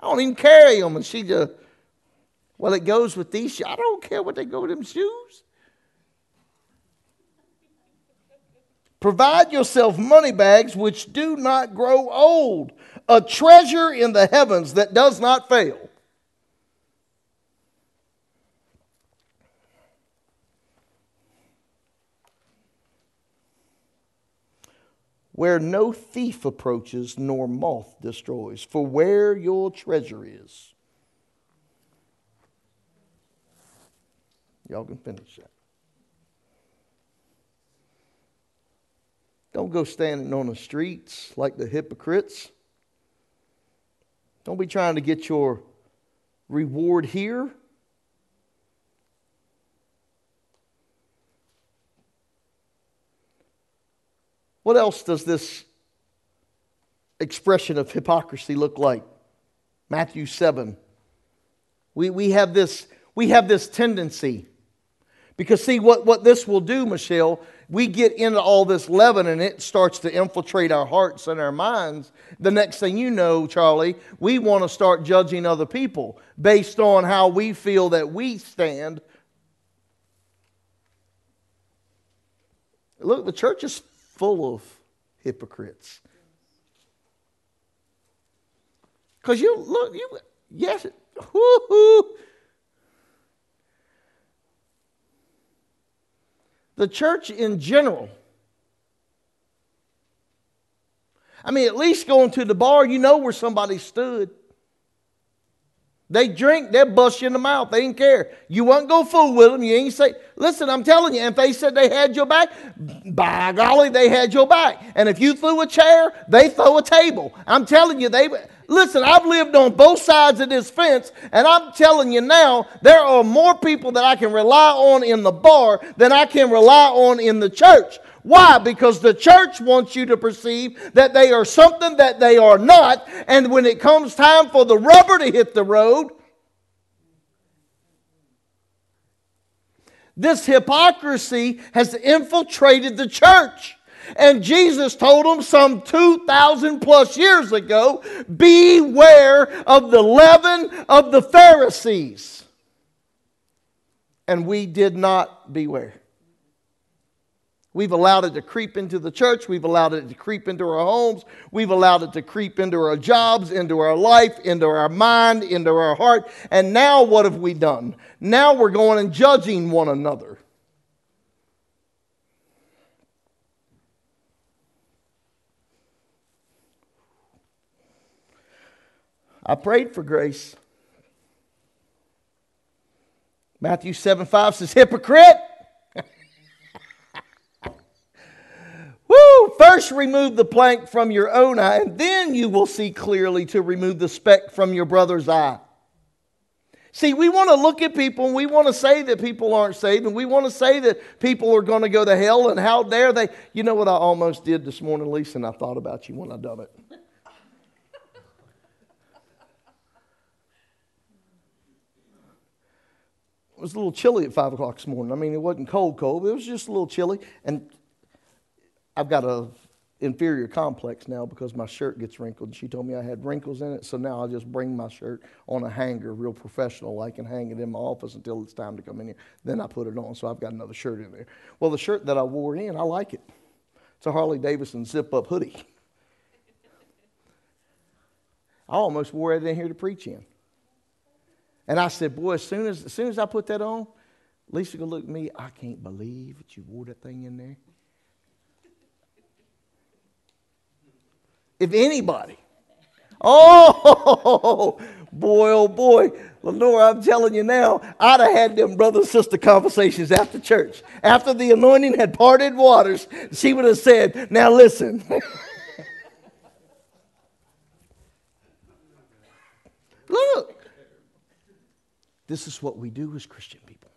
I don't even carry them. And she just, well, it goes with these. shoes. I don't care what they go with them shoes. Provide yourself money bags which do not grow old, a treasure in the heavens that does not fail. Where no thief approaches nor moth destroys, for where your treasure is. Y'all can finish that. Don't go standing on the streets like the hypocrites. Don't be trying to get your reward here. What else does this expression of hypocrisy look like? Matthew 7. We, we, have, this, we have this tendency. Because, see, what, what this will do, Michelle, we get into all this leaven and it starts to infiltrate our hearts and our minds. The next thing you know, Charlie, we want to start judging other people based on how we feel that we stand. Look, the church is full of hypocrites. Because you look, you yes, whoo The church in general. I mean, at least going to the bar, you know where somebody stood. They drink, they'll bust you in the mouth. They didn't care. You won't go fool with them. You ain't say, listen, I'm telling you, if they said they had your back, by golly, they had your back. And if you threw a chair, they throw a table. I'm telling you, they listen, I've lived on both sides of this fence, and I'm telling you now, there are more people that I can rely on in the bar than I can rely on in the church. Why? Because the church wants you to perceive that they are something that they are not. And when it comes time for the rubber to hit the road, this hypocrisy has infiltrated the church. And Jesus told them some 2,000 plus years ago beware of the leaven of the Pharisees. And we did not beware. We've allowed it to creep into the church. We've allowed it to creep into our homes. We've allowed it to creep into our jobs, into our life, into our mind, into our heart. And now what have we done? Now we're going and judging one another. I prayed for grace. Matthew 7 5 says, Hypocrite! Woo! First remove the plank from your own eye, and then you will see clearly to remove the speck from your brother's eye. See, we want to look at people and we want to say that people aren't saved and we want to say that people are going to go to hell and how dare they. You know what I almost did this morning, Lisa, and I thought about you when I done it. It was a little chilly at 5 o'clock this morning. I mean, it wasn't cold, cold, but it was just a little chilly. And I've got a inferior complex now because my shirt gets wrinkled. And She told me I had wrinkles in it, so now I just bring my shirt on a hanger, real professional like, and hang it in my office until it's time to come in here. Then I put it on, so I've got another shirt in there. Well, the shirt that I wore in, I like it. It's a Harley Davidson zip up hoodie. I almost wore it in here to preach in. And I said, Boy, as soon as, as soon as I put that on, Lisa gonna look at me, I can't believe that you wore that thing in there. If anybody. Oh, boy, oh boy. Lenore, I'm telling you now, I'd have had them brother and sister conversations after church. After the anointing had parted waters, she would have said, Now listen. Look, this is what we do as Christian people.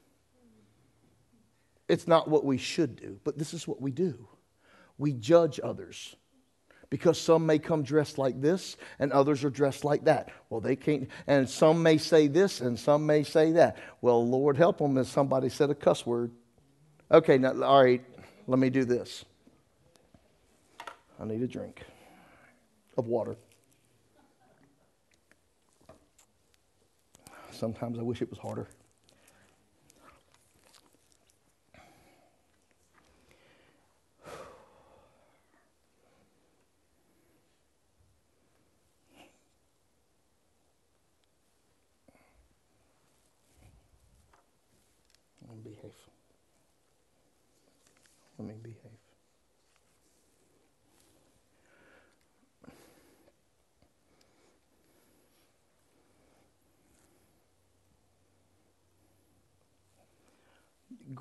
It's not what we should do, but this is what we do. We judge others because some may come dressed like this and others are dressed like that. Well, they can't, and some may say this and some may say that. Well, Lord help them if somebody said a cuss word. Okay, now, all right, let me do this. I need a drink of water. Sometimes I wish it was harder. Let me behave.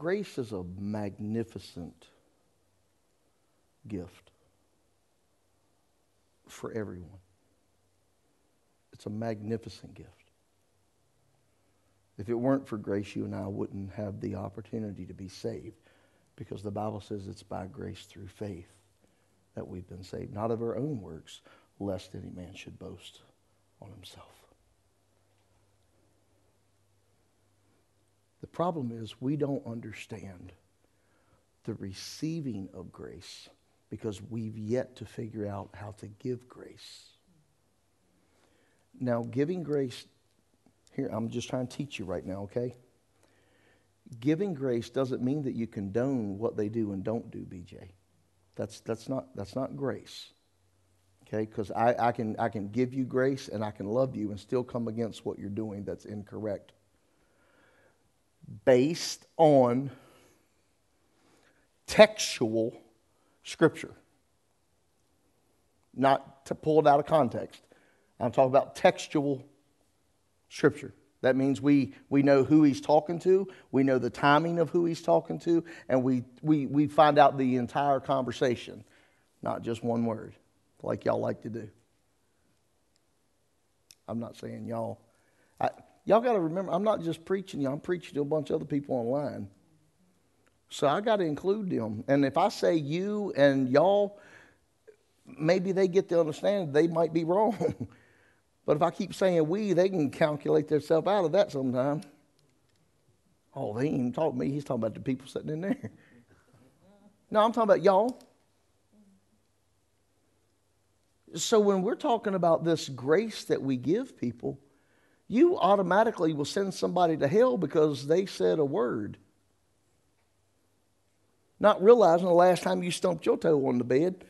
Grace is a magnificent gift for everyone. It's a magnificent gift. If it weren't for grace, you and I wouldn't have the opportunity to be saved because the Bible says it's by grace through faith that we've been saved, not of our own works, lest any man should boast on himself. The problem is we don't understand the receiving of grace because we've yet to figure out how to give grace. Now, giving grace, here, I'm just trying to teach you right now, okay? Giving grace doesn't mean that you condone what they do and don't do, BJ. That's, that's, not, that's not grace. Okay? Because I, I, can, I can give you grace and I can love you and still come against what you're doing that's incorrect. Based on textual scripture, not to pull it out of context. I'm talking about textual scripture. That means we, we know who he's talking to, we know the timing of who he's talking to, and we, we, we find out the entire conversation, not just one word, like y'all like to do. I'm not saying y'all. Y'all got to remember, I'm not just preaching you, I'm preaching to a bunch of other people online. So I got to include them. And if I say you and y'all, maybe they get to understand they might be wrong. But if I keep saying we, they can calculate themselves out of that sometime. Oh, they ain't even talking to me. He's talking about the people sitting in there. No, I'm talking about y'all. So when we're talking about this grace that we give people, you automatically will send somebody to hell because they said a word. Not realizing the last time you stumped your toe on the bed,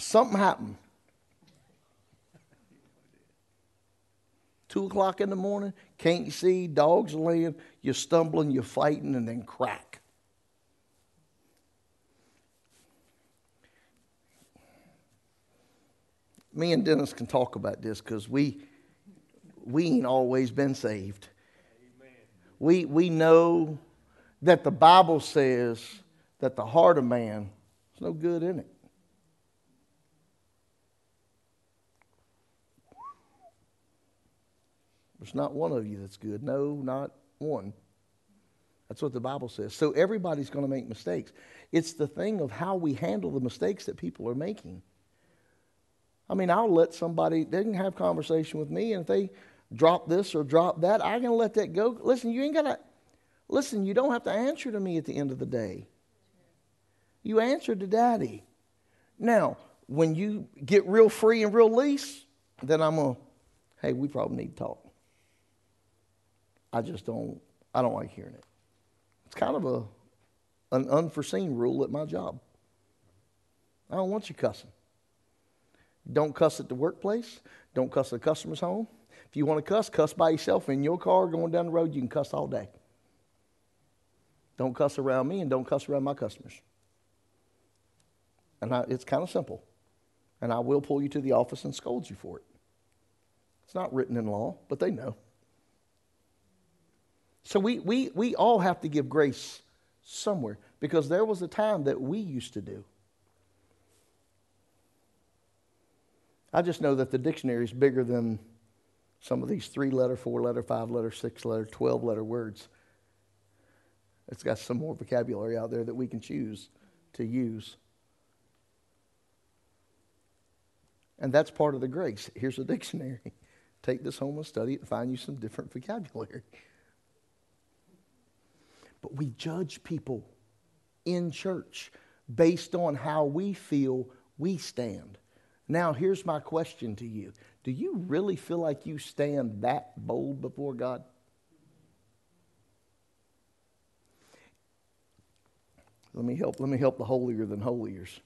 something happened. Two o'clock in the morning, can't see, dogs laying, you're stumbling, you're fighting, and then crack. Me and Dennis can talk about this because we, we ain't always been saved. We, we know that the Bible says that the heart of man is no good in it. There's not one of you that's good. No, not one. That's what the Bible says. So everybody's going to make mistakes. It's the thing of how we handle the mistakes that people are making. I mean, I'll let somebody, they can have conversation with me, and if they drop this or drop that, I can let that go. Listen, you ain't got to, listen, you don't have to answer to me at the end of the day. You answer to daddy. Now, when you get real free and real loose, then I'm going to, hey, we probably need to talk. I just don't, I don't like hearing it. It's kind of a, an unforeseen rule at my job. I don't want you cussing. Don't cuss at the workplace. Don't cuss at the customer's home. If you want to cuss, cuss by yourself in your car going down the road. You can cuss all day. Don't cuss around me and don't cuss around my customers. And I, it's kind of simple. And I will pull you to the office and scold you for it. It's not written in law, but they know. So we, we, we all have to give grace somewhere because there was a time that we used to do. I just know that the dictionary is bigger than some of these three letter, four letter, five letter, six letter, 12 letter words. It's got some more vocabulary out there that we can choose to use. And that's part of the grace. Here's a dictionary. Take this home and study it and find you some different vocabulary. But we judge people in church based on how we feel we stand. Now, here's my question to you Do you really feel like you stand that bold before God? Let me help, let me help the holier than holiers.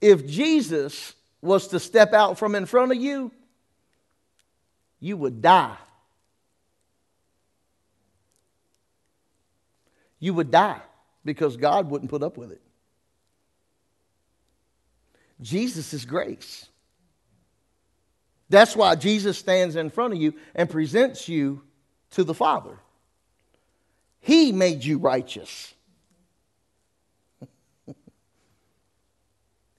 If Jesus was to step out from in front of you, you would die. you would die because God wouldn't put up with it. Jesus is grace. That's why Jesus stands in front of you and presents you to the Father. He made you righteous.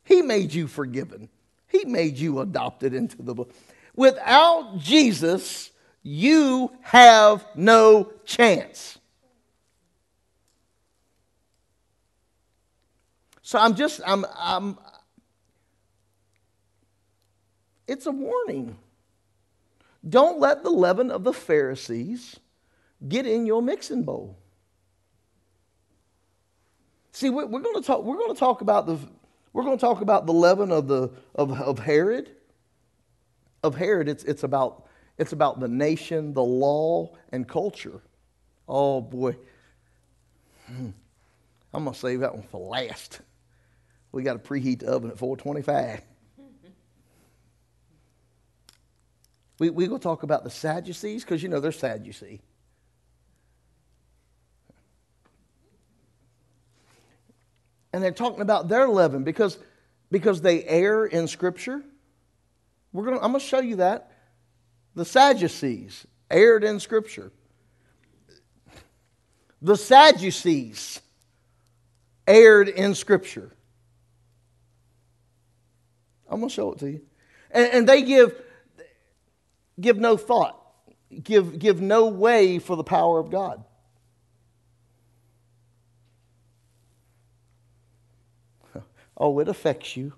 he made you forgiven. He made you adopted into the book. Without Jesus, you have no chance. So I'm just, I'm, I'm, it's a warning. Don't let the leaven of the Pharisees get in your mixing bowl. See, we're, going to talk. We're going to talk about the. We're going to talk about the leaven of the of, of Herod. Of Herod, it's it's about it's about the nation, the law, and culture. Oh boy, hmm. I'm going to save that one for last. We got to preheat the oven at 425. We we to talk about the Sadducees because you know they're Sadducee. and they're talking about their leaven because, because they err in Scripture. We're gonna, I'm going to show you that. The Sadducees erred in Scripture. The Sadducees erred in Scripture. I'm going to show it to you. And, and they give, give no thought, give, give no way for the power of God. Oh, it affects you.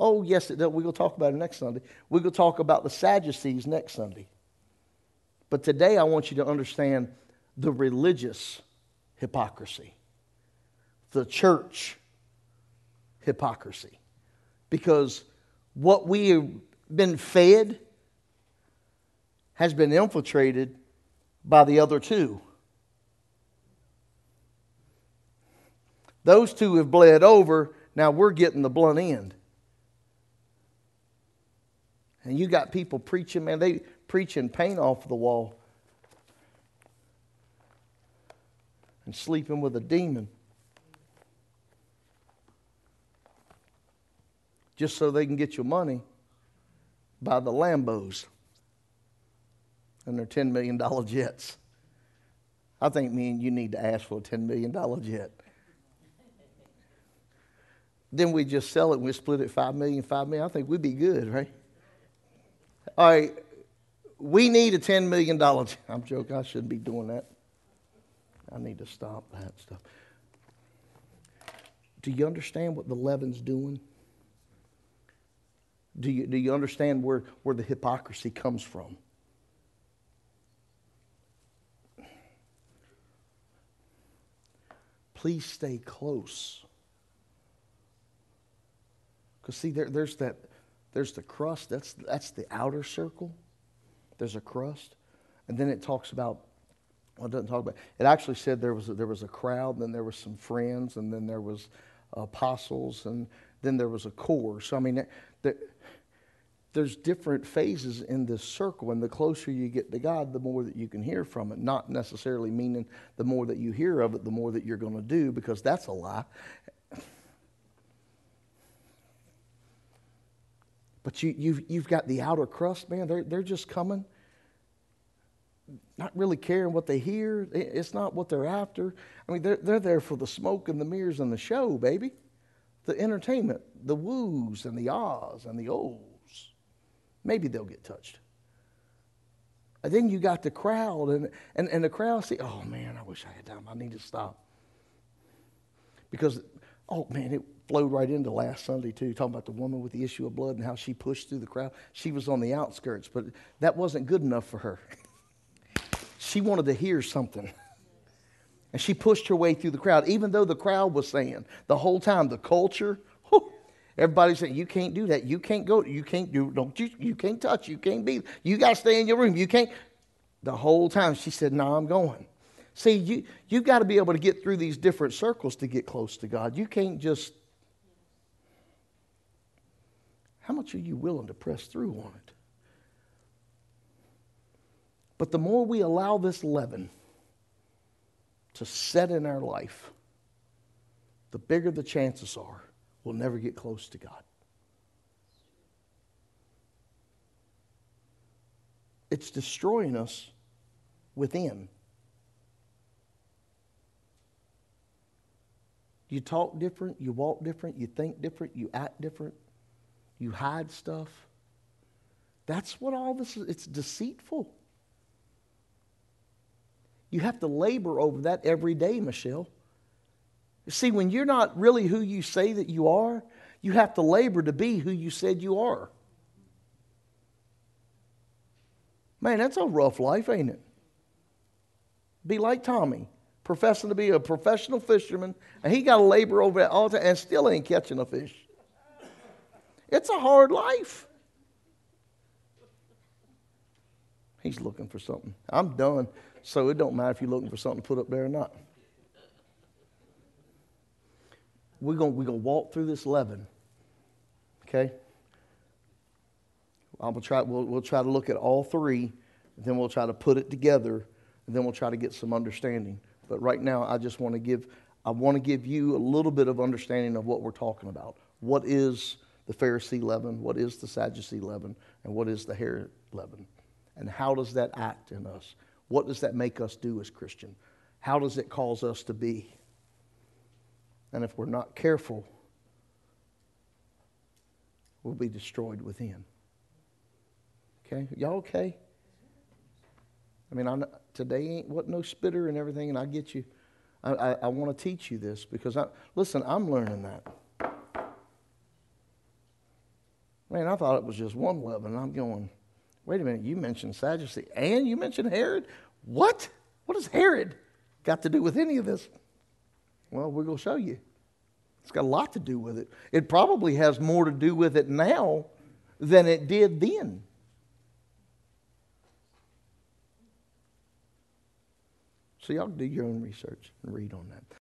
Oh, yes, it does. We're going to talk about it next Sunday. We're going to talk about the Sadducees next Sunday. But today I want you to understand the religious hypocrisy, the church hypocrisy. Because what we have been fed has been infiltrated by the other two. Those two have bled over now we're getting the blunt end. And you got people preaching, man, they preaching paint off the wall and sleeping with a demon. Just so they can get your money by the Lambos and their $10 million jets. I think me and you need to ask for a $10 million jet. Then we just sell it and we split it five million, five million. I think we'd be good, right? All right, we need a $10 million. I'm joking, I shouldn't be doing that. I need to stop that stuff. Do you understand what the leaven's doing? Do you, do you understand where, where the hypocrisy comes from? Please stay close because see, there, there's that, there's the crust. That's that's the outer circle. There's a crust, and then it talks about. Well, it doesn't talk about. It actually said there was a, there was a crowd, and then there was some friends, and then there was apostles, and then there was a core. So I mean, there, there's different phases in this circle, and the closer you get to God, the more that you can hear from it. Not necessarily meaning the more that you hear of it, the more that you're going to do, because that's a lie. But you, you've, you've got the outer crust, man. They're, they're just coming, not really caring what they hear. It's not what they're after. I mean, they're, they're there for the smoke and the mirrors and the show, baby. The entertainment, the woos and the ahs and the ohs. Maybe they'll get touched. And then you got the crowd, and, and, and the crowd say, oh man, I wish I had time. I need to stop. Because, oh man, it, flowed right into last Sunday, too, talking about the woman with the issue of blood and how she pushed through the crowd. She was on the outskirts, but that wasn't good enough for her. she wanted to hear something. And she pushed her way through the crowd, even though the crowd was saying the whole time, the culture, everybody's saying, You can't do that. You can't go. You can't do, don't you, you can't touch. You can't be, you got to stay in your room. You can't. The whole time she said, No, I'm going. See, you, you've got to be able to get through these different circles to get close to God. You can't just How much are you willing to press through on it? But the more we allow this leaven to set in our life, the bigger the chances are will never get close to God. It's destroying us within. You talk different, you walk different, you think different, you act different, you hide stuff. That's what all this is. It's deceitful. You have to labor over that every day, Michelle. See, when you're not really who you say that you are, you have to labor to be who you said you are. Man, that's a rough life, ain't it? Be like Tommy, professing to be a professional fisherman, and he got to labor over the time and still ain't catching a fish. It's a hard life. He's looking for something. I'm done, so it don't matter if you're looking for something to put up there or not. We're going we're gonna walk through this leaven, okay? I'm gonna try, we'll, we'll try to look at all three, then we'll try to put it together, and then we'll try to get some understanding. But right now, I just want to give, I want to give you a little bit of understanding of what we're talking about. What is the Pharisee leaven? What is the Sadducee leaven? And what is the Herod leaven? And how does that act in us? What does that make us do as Christian? How does it cause us to be? And if we're not careful, we'll be destroyed within. Okay, y'all okay? I mean, I today ain't what no spitter and everything, and I get you. I, I, I want to teach you this because I listen. I'm learning that. Man, I thought it was just one leaven. I'm going. Wait a minute. You mentioned Sadducee, and you mentioned Herod. What? What does Herod got to do with any of this? Well, we're going to show you. It's got a lot to do with it. It probably has more to do with it now than it did then. So y'all do your own research and read on that.